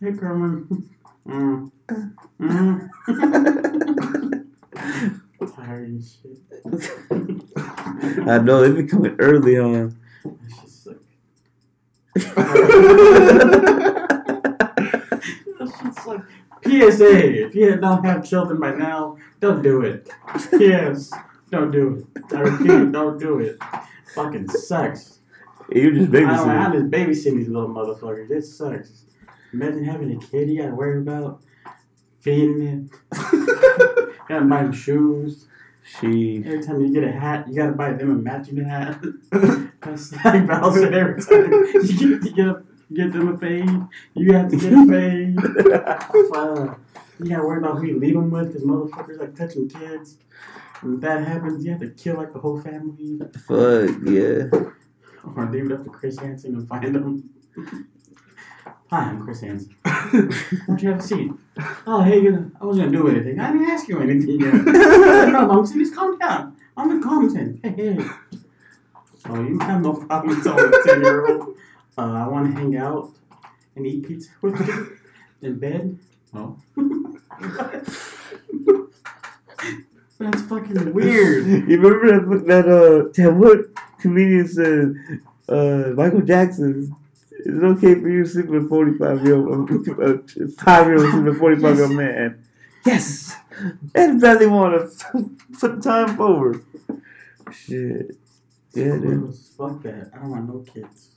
hey, Carmen. Mm. Mm. Tired as shit. I know they be coming early on. That's just sick. [laughs] That's just like PSA. If you don't have children by now, don't do it. Yes, don't do it. I repeat, don't do it. Fucking sucks. You just I don't, I'm just babysitting these little motherfuckers. It sucks. Imagine having a kid you gotta worry about feeding it. [laughs] gotta buy them shoes. She. Every time you get a hat, you gotta buy them a matching hat. [laughs] That's like every time you get, you get, a, get them a fade, you have to get a fade. [laughs] Fuck. You gotta worry about who you leave them with because motherfuckers like touching kids. And if that happens, you have to kill like the whole family Fuck yeah. or leave it up to Chris Hansen and find them. Hi, I'm Chris Hansen. [laughs] Won't you have a seat? Oh, hey, I wasn't gonna do anything. I didn't ask you anything yet. [laughs] no, saying, just calm down. I'm in Compton. Hey, hey. So you have no problem telling a 10 year old, uh, I want to hang out and eat pizza with you [laughs] in bed? Oh. [laughs] That's fucking weird. [laughs] You remember that, that uh, damn, what comedian said, uh, Michael Jackson, it's okay for you to sleep with a 45 year old, uh, 5 year old sleep with a 45 year old man. Yes! And barely want to put time forward. Shit. Yeah, dude. Fuck that. I don't want no kids.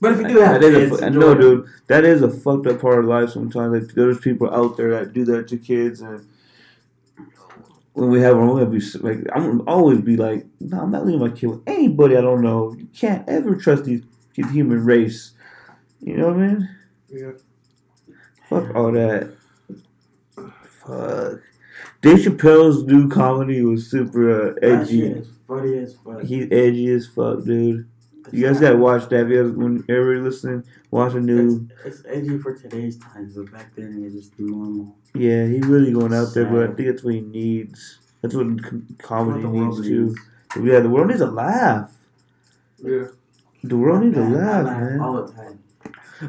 But if you do have That is a kids, fu- I enjoy know, them. dude. That is a fucked up part of life sometimes. Like, there's people out there that do that to kids, and when we have our own, we like, I'm always be like, no, I'm not leaving my kid with anybody I don't know. You can't ever trust these the human race. You know what I mean? Yeah. Fuck all that. Fuck. Dave Chappelle's new comedy was super uh, edgy. is funny as fuck. He's edgy as fuck, dude. You guys gotta watch that. If you guys, whenever you're listening, watch the new. It's, it's edgy for today's times, but back then it was just normal. Yeah, he really going out there, but I think that's what he needs. That's what c- comedy What needs too. needs. Yeah, the world needs a laugh. Yeah. The world needs a Man, I laugh, laugh man. All the time.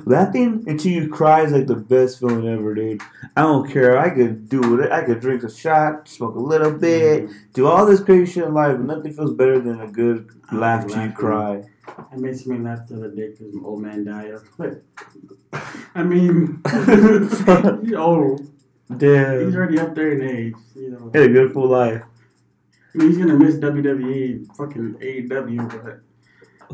Laughing until you cry is like the best feeling ever, dude. I don't care. I could do it. I could drink a shot, smoke a little bit, mm-hmm. do all this crazy shit in life, but nothing feels better than a good laugh like till you laughing. cry. It makes me laugh the other day because my old man died. I like, [laughs] I mean, [laughs] oh, he's Damn. already up there in age. You know, Had a good full life. I mean, he's gonna miss WWE, fucking AEW, but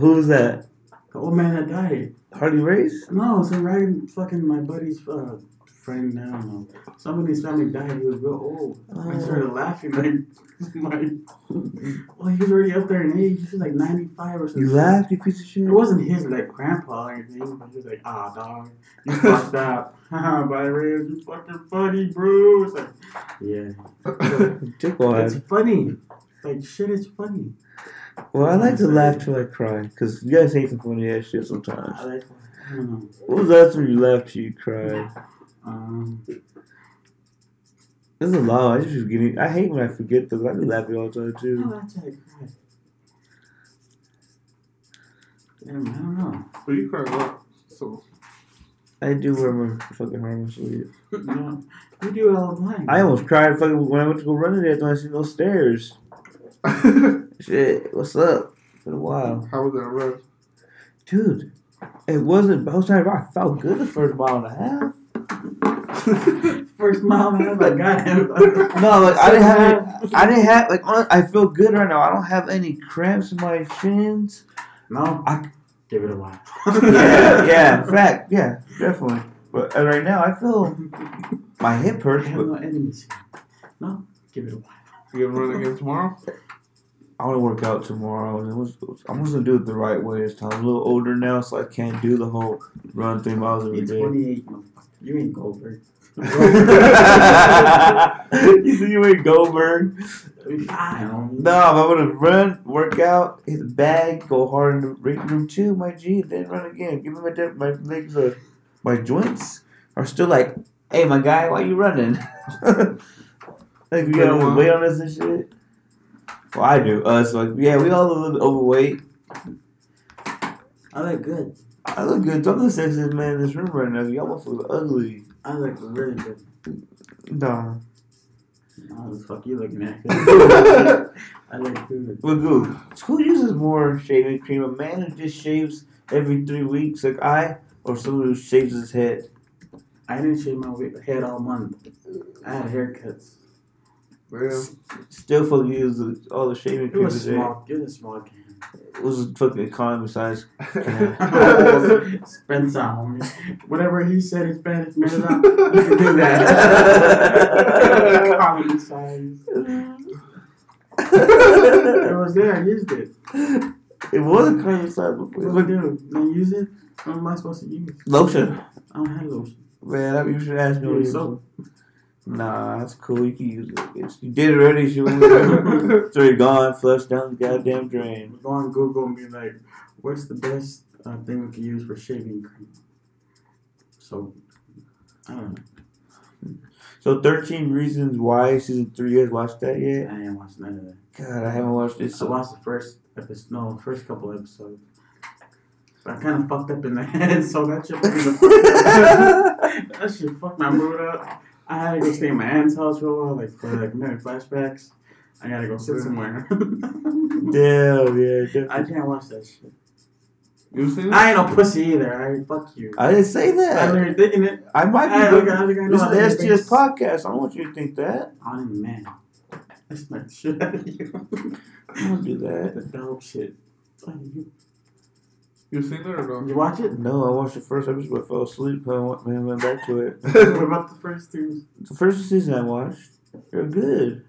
Who's that? the old man that died. Harley Race? No, some random fucking my buddy's uh, friend. now. know. Somebody's family died. He was real old. I started laughing like, like, well, he was already up there in age. He was like ninety five or something. You laughed, you piece of shit? It wasn't his like grandpa or anything, he was like, ah, dog, you fucked [laughs] up. Haha, Byron, you fucking funny, bro. It's like, yeah, [laughs] it's funny. Like shit is funny. Well, I like to laugh till I cry, because you guys say some funny ass shit sometimes. I like. I don't know. What was the last time you laughed till you cried? Um, There's a lot. I just was getting. I hate when I forget those. I be laughing all the time oh, too. that's how I cry. Damn, I don't know. But you cry a lot. So. I do wear my fucking harness sleeve. No, you do it all the time. I almost cried fucking when I went to go run today. I see those stairs. [laughs] Shit, what's up? Been a while, How was that run? dude. It wasn't. I was trying to. I felt good the first mile and a half. [laughs] First mile, man, I got him. [laughs] No, like I didn't have. I didn't have like. I feel good right now. I don't have any cramps in my shins. No, I- give it a while. yeah, [laughs] yeah, in fact, yeah, definitely. But uh, right now, I feel my hip I hurts, have but no enemies. No, give it a while. You gonna run again tomorrow? I want to work out tomorrow. It was, I'm just gonna do it the right way this time. I'm a little older now, so I can't do the whole run three miles every You're 28, motherfucker. You ain't Goldberg. [laughs] you see you ain't Goldberg. It'll be fine. No, if I would have run, work out, hit the bag, go hard in the weight room too, my G, then run again. Give me my dip, my legs are, my joints are still like, hey, my guy, why you running? [laughs] like, you got all this weight on us and shit. Well, I do. Us, like, yeah, we all a little bit overweight. I look good. I look good. I'm the sexiest man in this room right now. Y'all motherfuckers are ugly. I look really good. Nah. Oh, the fuck you looking at? [laughs] [laughs] I look good. Well, good. Who uses more shaving cream? A man who just shaves every three weeks, like I, or someone who shaves his head? I didn't shave my head all month. I had haircuts. Yeah. Still fucking use all the shaving cream. was his head. small. It was a small can. It was a fucking economy size. [laughs] Spencer, homie. [laughs] Whatever he said in Spanish, man, [laughs] you can do that. Comedy size. It was there. I used it. It was economy size before. What It do I was do? Then use it? What am I supposed to use? lotion. I don't have lotion. Man, I- you should ask me. You what you soap? Nah, that's cool. You can use it. It's, you did it already. She it's already gone, flushed down the goddamn drain. Go on Google and be like, what's the best uh, thing we can use for shaving cream? So, I don't know. So, 13 Reasons Why, season 3. You guys watched that yet? I ain't watched none of that. God, I haven't watched it. So. I So watched the first episode, no, first couple episodes. I kind of fucked up in the [laughs] head, so that shit, [laughs] that shit fucked my mood up. I had to go stay in my aunt's house for a while, like for like minute flashbacks. I gotta go sit somewhere. [laughs] Damn, yeah, I can't watch that shit. You seen it? I ain't no pussy either. I fuck you. I didn't say that. I that. literally thinking it. I might I, be. look, I, I know This how is to the STS podcast. I don't want you to think that. I'm a man. That's my shit out of you. I don't do that. the dope shit. Fuck you. You seen it or Did no? you watch it? No, I watched the first episode. but I fell asleep. I went, man, went back to it. [laughs] what about the first two? The first season I watched, they're good.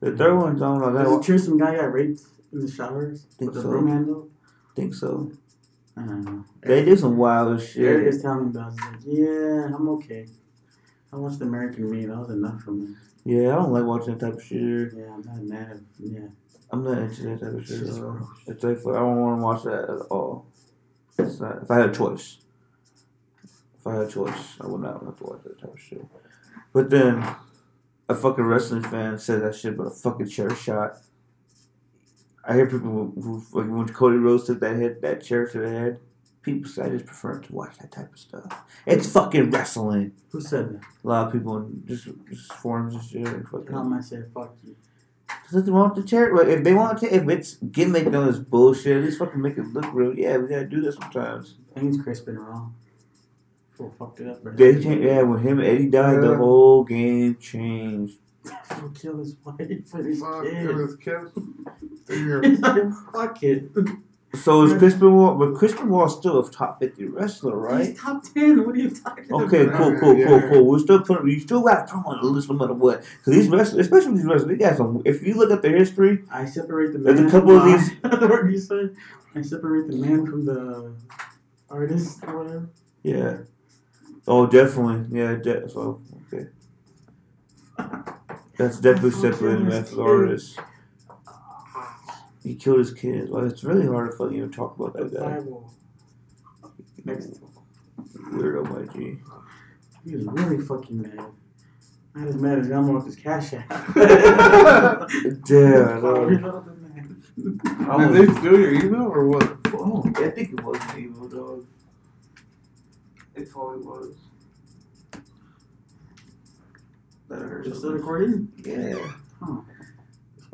The third mm. one's on. I gotta Is it watch. true some guy got raped in the showers Think with a so. broom handle? think so. I don't know. They do some wild as Eric shit. is telling me about it. He's like, yeah, I'm okay. I watched American Me. That was enough for me. Yeah, I don't like watching that type of shit. either. Yeah, I'm not mad at Yeah. I'm not into that type of shit. At all. gross. It's like I don't want to watch that at all. It's not. If I had a choice, if I had a choice, I would not have to watch that type of shit. But then, a fucking wrestling fan said that shit about a fucking chair shot. I hear people who, who like when Cody Rhodes took that hit, that chair to the head. People say I just prefer to watch that type of stuff. It's fucking wrestling. Who said that? A lot of people in just, just forums and shit. Like fucking, Tom, I said, fuck you. there's nothing wrong with the chair. Like, if they want to, if it's gimmick on this bullshit, at least fucking make it look real. Yeah, we gotta do this sometimes. I think Chris Benoit. Fool fucked it up, bro. They changed, yeah, when him and Eddie died, the whole game changed. [laughs] Fool kill his wife for his Fuck, kid. it was kids. [laughs] Damn. He's like, fuck it. So is Chris Benoit, but Chris Benoit's still a top fifty wrestler, right? He's top 10. What are you talking about? Okay, about? cool, cool, Yeah. cool, cool. We're still putting, you still got to put him on the list no matter what. Because these wrestlers, especially these wrestlers, they got some. If you look at their history, I separate the There's a man. couple of from- these- [laughs] what do you say? I separate the man from the artist or whatever. yeah. Oh, definitely, yeah. De- so okay, [laughs] that's definitely separating man from the artist. He killed his kids. Well, it's really hard to fucking even talk about that guy. Bible. Next. Weirdo, my G. He was really fucking mad. Not as mad as Elmo with his cash app. [laughs] Yeah, I know. I Did was- they steal your email or what? Oh, I think it was an evil dog. It probably was. That hurt Just so the much. recording? Yeah. Just walked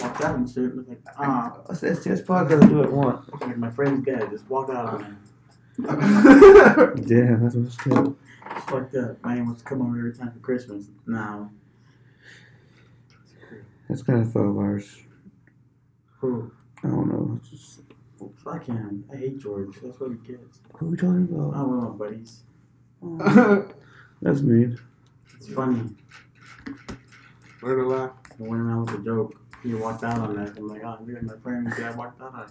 out and shit. Look like, ah, That's STS podcast. Do it once. like my friend's dead. Just walk out on [laughs] him. Damn, that's what's good. It's fucked up. Man wants to come over every time for Christmas. No. That's kind of five hours. Who? I don't know. It's just, Fuck him. I hate George. That's what he gets. what are we talking I about? don't know, buddies. [laughs] That's mean. It's funny. Where to laugh? I went around with a joke. He walked out on that. I'm like, oh, you're my friend. Yeah, I walked out on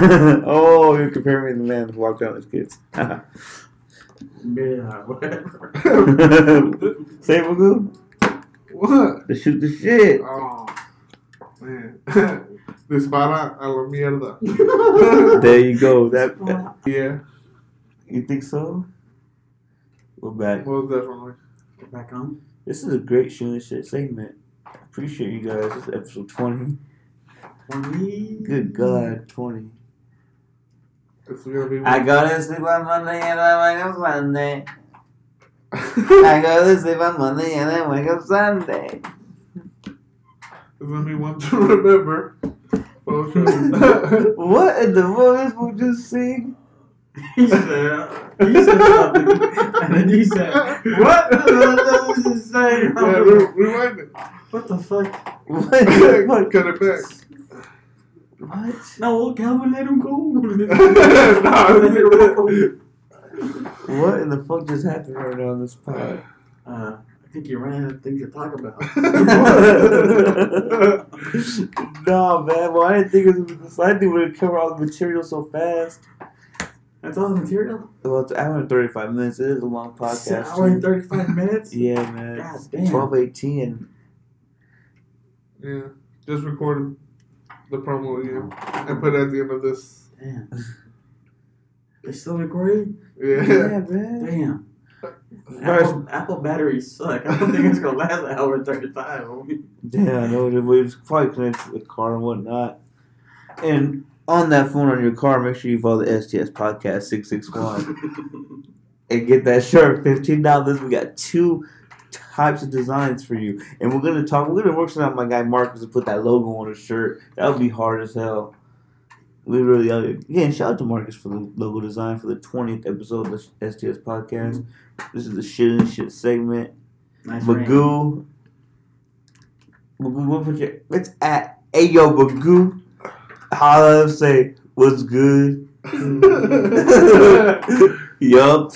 him. [laughs] oh, you compare me to the man who walked out with his kids. [laughs] Yeah, whatever. [laughs] Say Magoo. What? To shoot the shit. Oh, man. Dispara a la mierda. There you go. That Yeah, you think so? We're back. most definitely. Get back on. This is a great shooting the shit segment. Appreciate you guys. This is episode twenty. Twenty. Good God, twenty. It's gonna be. I go to sleep on Monday and I wake up Sunday. I go to [laughs] sleep on Monday and I wake up Sunday. Gonna be one to remember. [laughs] What in the world this fool just sing? He said, he said something, [laughs] and then he said, "What does it say?" yeah, re- rewind it. What the fuck? What? Cut it back. What? No, Calvin, let him go. What in the fuck just happened right now on this pod? Uh, I think you ran out of things to talk about. [laughs] [laughs] no, man. Well, I didn't think it was. I think we would cover all the material so fast. That's all the material. Well, it's an hour and 35 minutes. It is a long It's an podcast. hour and thirty-five minutes. Yeah, man. God damn. 12 18. Yeah, just recorded the promo again and put it at the end of this. Damn. [laughs] They still recording? Yeah. Yeah, man. Damn. Apple, Apple batteries suck. I don't think it's gonna last an hour and thirty-five. homie. Yeah, I know. It was probably connected to the car and whatnot. And on that phone on your car, make sure you follow the STS Podcast 661 [laughs] and get that shirt. $15. We got two types of designs for you. And we're going to talk, we're going to work something out my guy Marcus to put that logo on his shirt. That would be hard as hell. We really are. Again, shout out to Marcus for the logo design for the 20th episode of the STS Podcast. Mm-hmm. This is the shit and shit segment. nice ring. Magoo. Magoo, what put your it's at Ayo Magoo. Holla and say what's good. [laughs] [laughs] yup.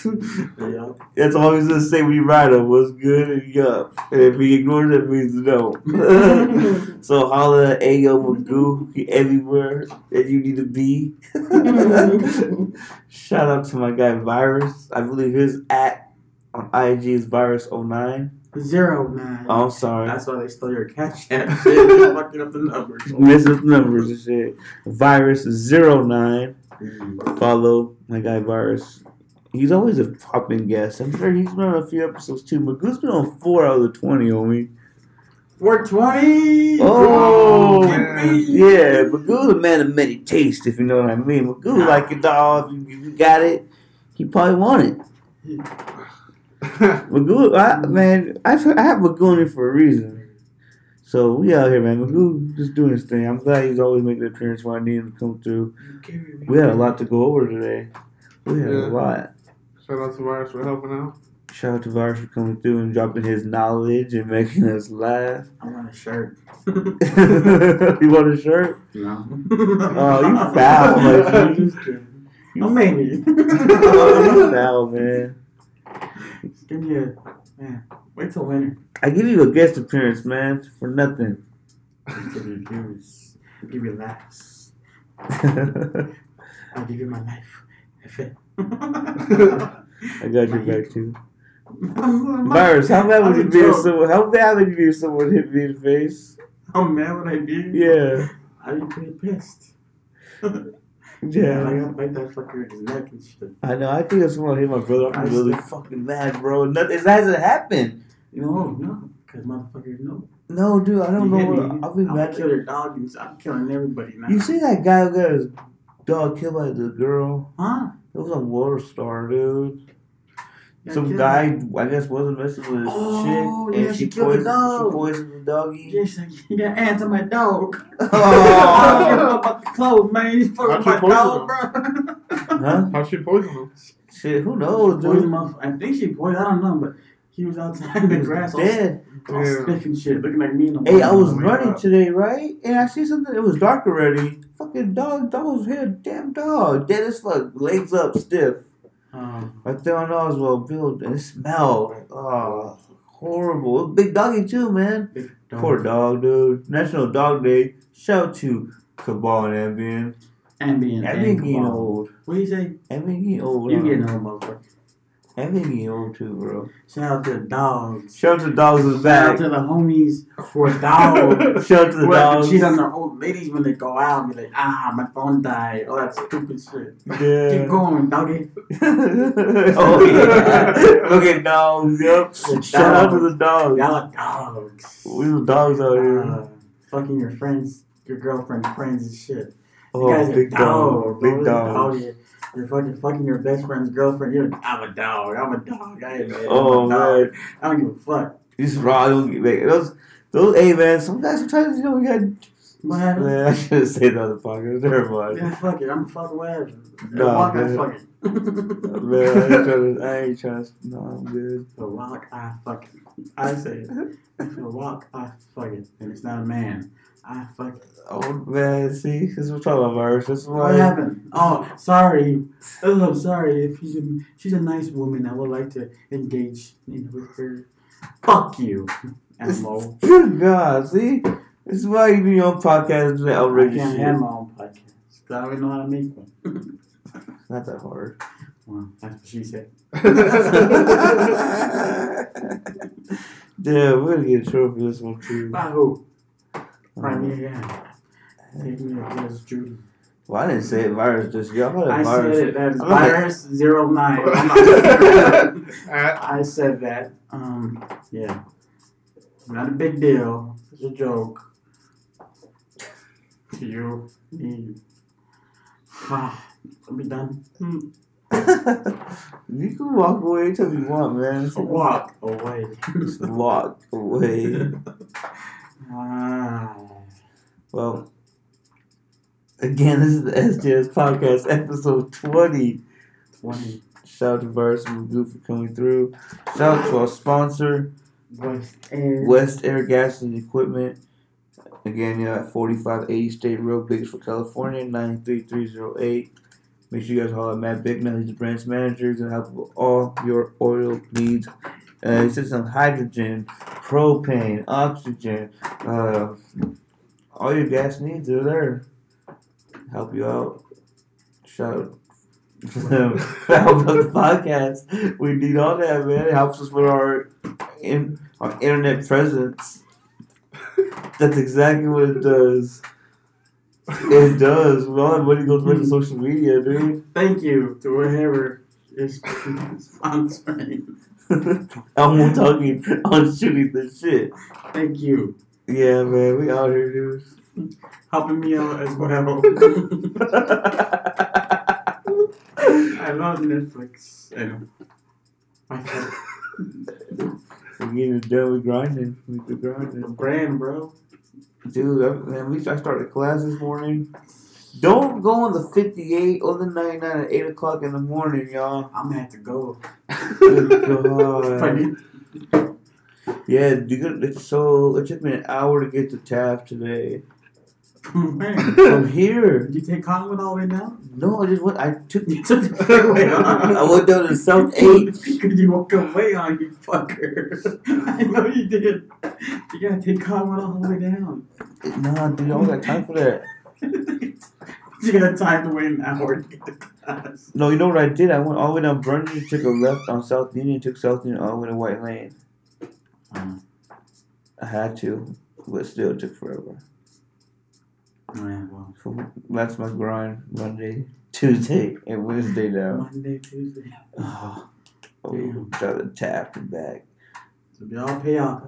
That's all he's gonna say when you write him. What's good and yup. And if he ignores it, it means no. [laughs] so holla at Ayo Magoo He everywhere that you need to be. [laughs] Shout out to my guy Virus. I believe his at on IG is Virus09. Zero nine. Oh, I'm sorry. That's why they stole your cash app. [laughs] Shit, They're fucking up the numbers. Missing numbers and shit. Virus 09. Mm. Follow my guy Virus. He's always a popping guest. I'm sure he's been on a few episodes too. Magoo's been on four out of the 20, homie. 420. Oh, yeah. Magoo's a man of many tastes, if you know what I mean. Magoo, like a dog, if you got it, he probably want it. [laughs] Magoo, I, man, I, I have Magoo in here for a reason. So we out here, man. Magoo just doing his thing. I'm glad he's always making an appearance when I need him to come through. We had a lot to go over today. We had Yeah. a lot. Shout out to Virus for helping out. Shout out to Virus for coming through and dropping his knowledge and making us laugh. I want a shirt. [laughs] you want a shirt? No. [laughs] Oh, you [laughs] foul, like, you- Just kidding. Oh, maybe. Oh, you foul, man. Give me a man. Wait till winter. I give you a guest appearance, man, for nothing. Give you views. I'll give you laughs. I'll give you my life. If it. I got your back too. Virus, how mad would you be if someone? How mad would you be if someone hit me in the face? How mad would I be? Yeah, I'd be pretty pissed. [laughs] Yeah, like I'll bite that fucker in his neck and shit. I know. I think if someone hit my brother, I'm I really fucking mad, bro. Nothing. It hasn't happened. No, no, because motherfuckers know. No, dude. I don't You know. me, What, I'll be mad. kill your dog I'm killing everybody now. You see that guy who got his dog killed by the girl? Huh? It was on WorldStar, dude. Yeah, Some guy, him. I guess, wasn't messing with his Oh, chick, yeah, and she she, killed the poisoned, dog. she poisoned the doggy. Yes, you got ants on my dog. Oh. I don't give a about the clothes, man. You fucking How'd my dog, bro. poison [laughs] Huh? How she poison him? Shit, who knows, Poison dude? motherf- I think she poisoned. I don't know, but he was outside in the grass, Dead. all Yeah. stiff and shit, looking like me. In the Hey, I was running God. today, right? And I see something. It was dark already. Fucking dog, dog was here. Damn dog, dead as fuck, legs up, stiff. Oh, Right there on Oswald Build, and it smelled like oh horrible. Big doggy too, man. big dog. Poor dog, dude. National Dog Day. Shout out to Cabal and Ambien. Ambient. Ambien getting old. What do you say? Ambien getting old. You huh? getting old, motherfucker. And maybe old too, bro. Shout out to the dogs. Shout out to the dogs in the Shout out to the homies for are dogs. [laughs] Shout out to the Well, dogs. She's on their old ladies when they go out and be like, ah, my phone died. All that stupid shit. Yeah. Keep going, doggy. [laughs] oh yeah. Look at dogs, yep. The Shout out to the dogs. Y'all are dogs. We the dogs out here. Uh, fucking your friends, your girlfriend's friends and shit. You oh, guys are big dogs. dogs. Big bro. You're fucking fucking your best friend's girlfriend. You're like, I'm a dog. I'm a dog. I admit it. Oh I'm a oh, dog. man. I don't give a fuck. These raw don't get like, those those hey man, some guys sometimes you know we got happened? man, I should have said that on the podcast. Never mind. Yeah, fuck it. I'm a fucking whatever. No, Walk, I man. fuck it. Man, I ain't trying to I ain't trying to no, I'm good. The rock, I fuck it. I say it. You walk, I fuck it. And it's not a man. I fuck. Oh man, see, this is what we're talking about. This is why What happened? Oh, sorry. Oh, I'm sorry. If she's a, she's a nice woman, I would like to engage in with her. Fuck you, animal. Good God, see? This is why you do your own podcast and that I outrageous can't shit. have my own podcast. I don't even know how to make one. It's [laughs] not that hard. Well, that's what she said. [laughs] yeah, we're gonna get a trophy this one too. By who? Right me again. Take me against Judy. well, I didn't say it, Virus. Just y'all I Virus. said it. That's I'm virus zero nine. [laughs] I'm not- At [laughs] I said that. Um, yeah. Not a big deal. It's a joke. You, me. Ah, I'll be done. Hmm. [laughs] you can walk away anytime you want, man. A walk away. Just walk away. Ah. Well, again, this is the STS podcast, episode 20. 20 Shout out to Virus and Magoo for coming through. Shout out to our sponsor, West Air. West Air Gas and Equipment. Again, yeah, at 4580 State Road, Bakersfield, California, 93308. Make sure you guys holler at Matt Bicknell. He's the branch manager. He's going to help with all your oil needs. Uh, he says on hydrogen, propane, oxygen, uh, all your gas needs are there. Help you out. Shout out. [laughs] Help out the podcast. We need all that, man. It helps us with our in, our internet presence. That's exactly what it does. It does. Well, that money goes right to social media, dude. Thank you to whoever is [laughs] sponsoring. [laughs] I'm talking on shooting the shit. Thank you. Yeah, man, we out here, dude. Helping me out as well. [laughs] I love Netflix. I love We're getting done with grinding. We the the grinding. brand, bro. Dude, I, man, we, I started class this morning. Don't go on the 58 or the 99 at 8 o'clock in the morning, y'all. I'm gonna have to go. Good [laughs] God. Yeah, you got, it's so, it took me an hour to get to Taft today. From here. did you take Collingwood all the way down? No, I just went, I took, You took the freeway [laughs] on. I went down to South 8. Because you woke up way on, you fucker. [laughs] I know you did. You gotta take Collingwood all the way down. Nah, dude, I don't got time for that. You got time to wait an hour to get to class. No, you know what I did? I went all the way down Brunswick, took a left on South Union, took South Union all the way to White Lane. Um, I had to, but still it took forever. yeah, well, So that's my grind Monday, Tuesday, and Wednesday now. Monday, Tuesday. Oh, oh got to Taft and back. So they all pay off.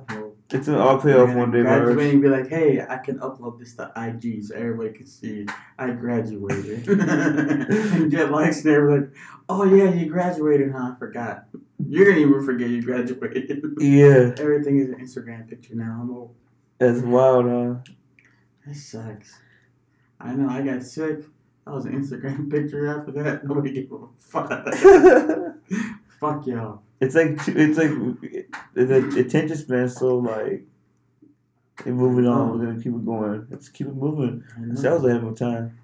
It's an all pay off one day, Virus. and be like, hey, I can upload this to IG so everybody can see I graduated. [laughs] and get likes and they're like, oh yeah, you graduated, huh? I forgot. You're gonna even forget you graduated. Yeah, [laughs] Everything is an Instagram picture now. I'm old. that's wild, huh? That sucks. I know, I got sick. That was an Instagram [laughs] picture after that. Nobody gave a fuck. fuck y'all. It's like it's like the attention span so like they're moving on. We're gonna keep it going. Let's keep it moving. I know. So I was ahead time.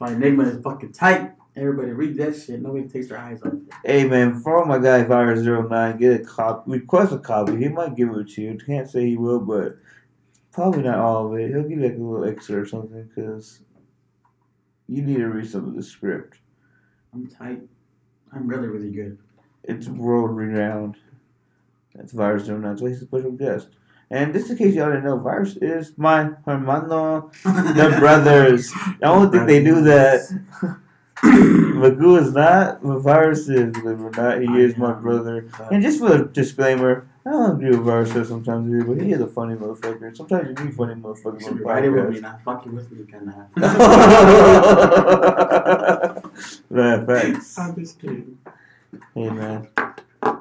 My enigma is fucking tight. Everybody read that shit. Nobody takes their eyes off it. Hey man, follow my guy Virus 09 Get a copy. Request a copy. He might give it to you. Can't say he will, but probably not all of it. He'll give you like a little extra or something because you need to read some of the script. I'm tight. I'm really, really good. It's world renowned. That's Virus 09, so he's a special guest. And just in case y'all didn't know, Virus is my hermano. They're [laughs] brothers. I don't think they do that. [coughs] Magoo is not, but Virus is, believe it or not. He is my brother. And just for a disclaimer, I don't agree with Virus sometimes, either, but he is a funny motherfucker. Sometimes you need funny motherfuckers the Write it with me, not fucking with me, kind of. Man, facts. I'm just kidding. Hey, man.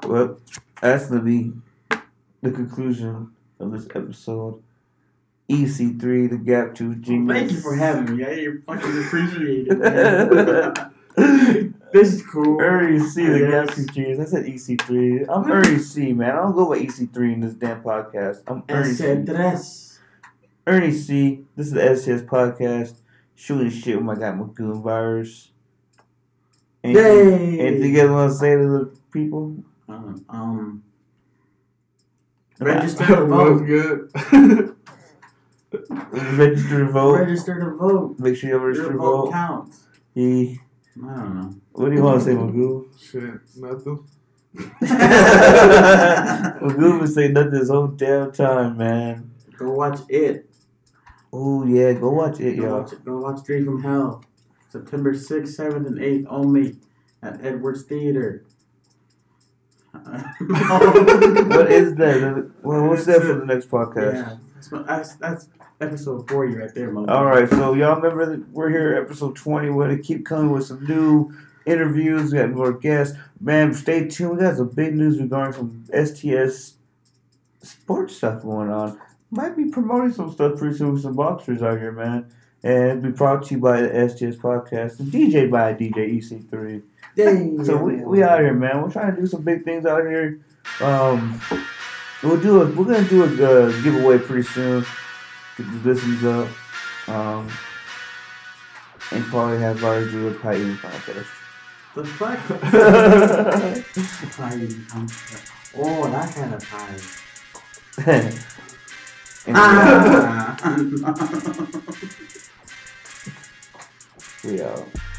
Well, that's gonna be the conclusion of this episode. EC3, the Gap Tooth Genius. Thank you for having me. I fucking appreciate it. [laughs] this is cool. Ernie C, the Yes. Gap Tooth Genius. I said EC3. I'm Ernie C, man. I don't go by EC3 in this damn podcast. I'm Ernie C. Ernie C. This is the STS podcast. Shooting shit with my guy Magoon Virus. Anything, Yay! anything you guys want to say to the people? Um, um, register to [laughs] vote. good. [laughs] Register to vote. Register to vote. Make sure you register to vote vote. counts. He, I don't know. what do you want to say, Magoo? Shit, nothing. [laughs] Magoo been saying nothing this whole damn time, man. Go watch it. Oh yeah, go watch it, Go y'all. watch, go watch Three from Hell. September 6th, 7th, and 8th only at Edwards Theater. [laughs] [laughs] What is that? Well, what's that for the next podcast? Yeah, that's, what- that's, that's episode 40 right there, motherfucker. All right, so y'all remember that we're here, episode twenty. We're gonna keep coming with some new interviews. We got more guests. Man, stay tuned. We got some big news regarding some STS sports stuff going on. Might be promoting some stuff pretty soon with some boxers out here, man. And it'll be brought to you by the STS podcast and DJ by DJ EC3. Dang, So we, we out here, man. We're trying to do some big things out here. Um, we'll do a we're gonna do a uh, giveaway pretty soon. Get the listens up. Um, and probably have ours do a pie eating contest. The fuck? [laughs] pie. Oh, that kind of pie. [laughs] [laughs] Ah. We.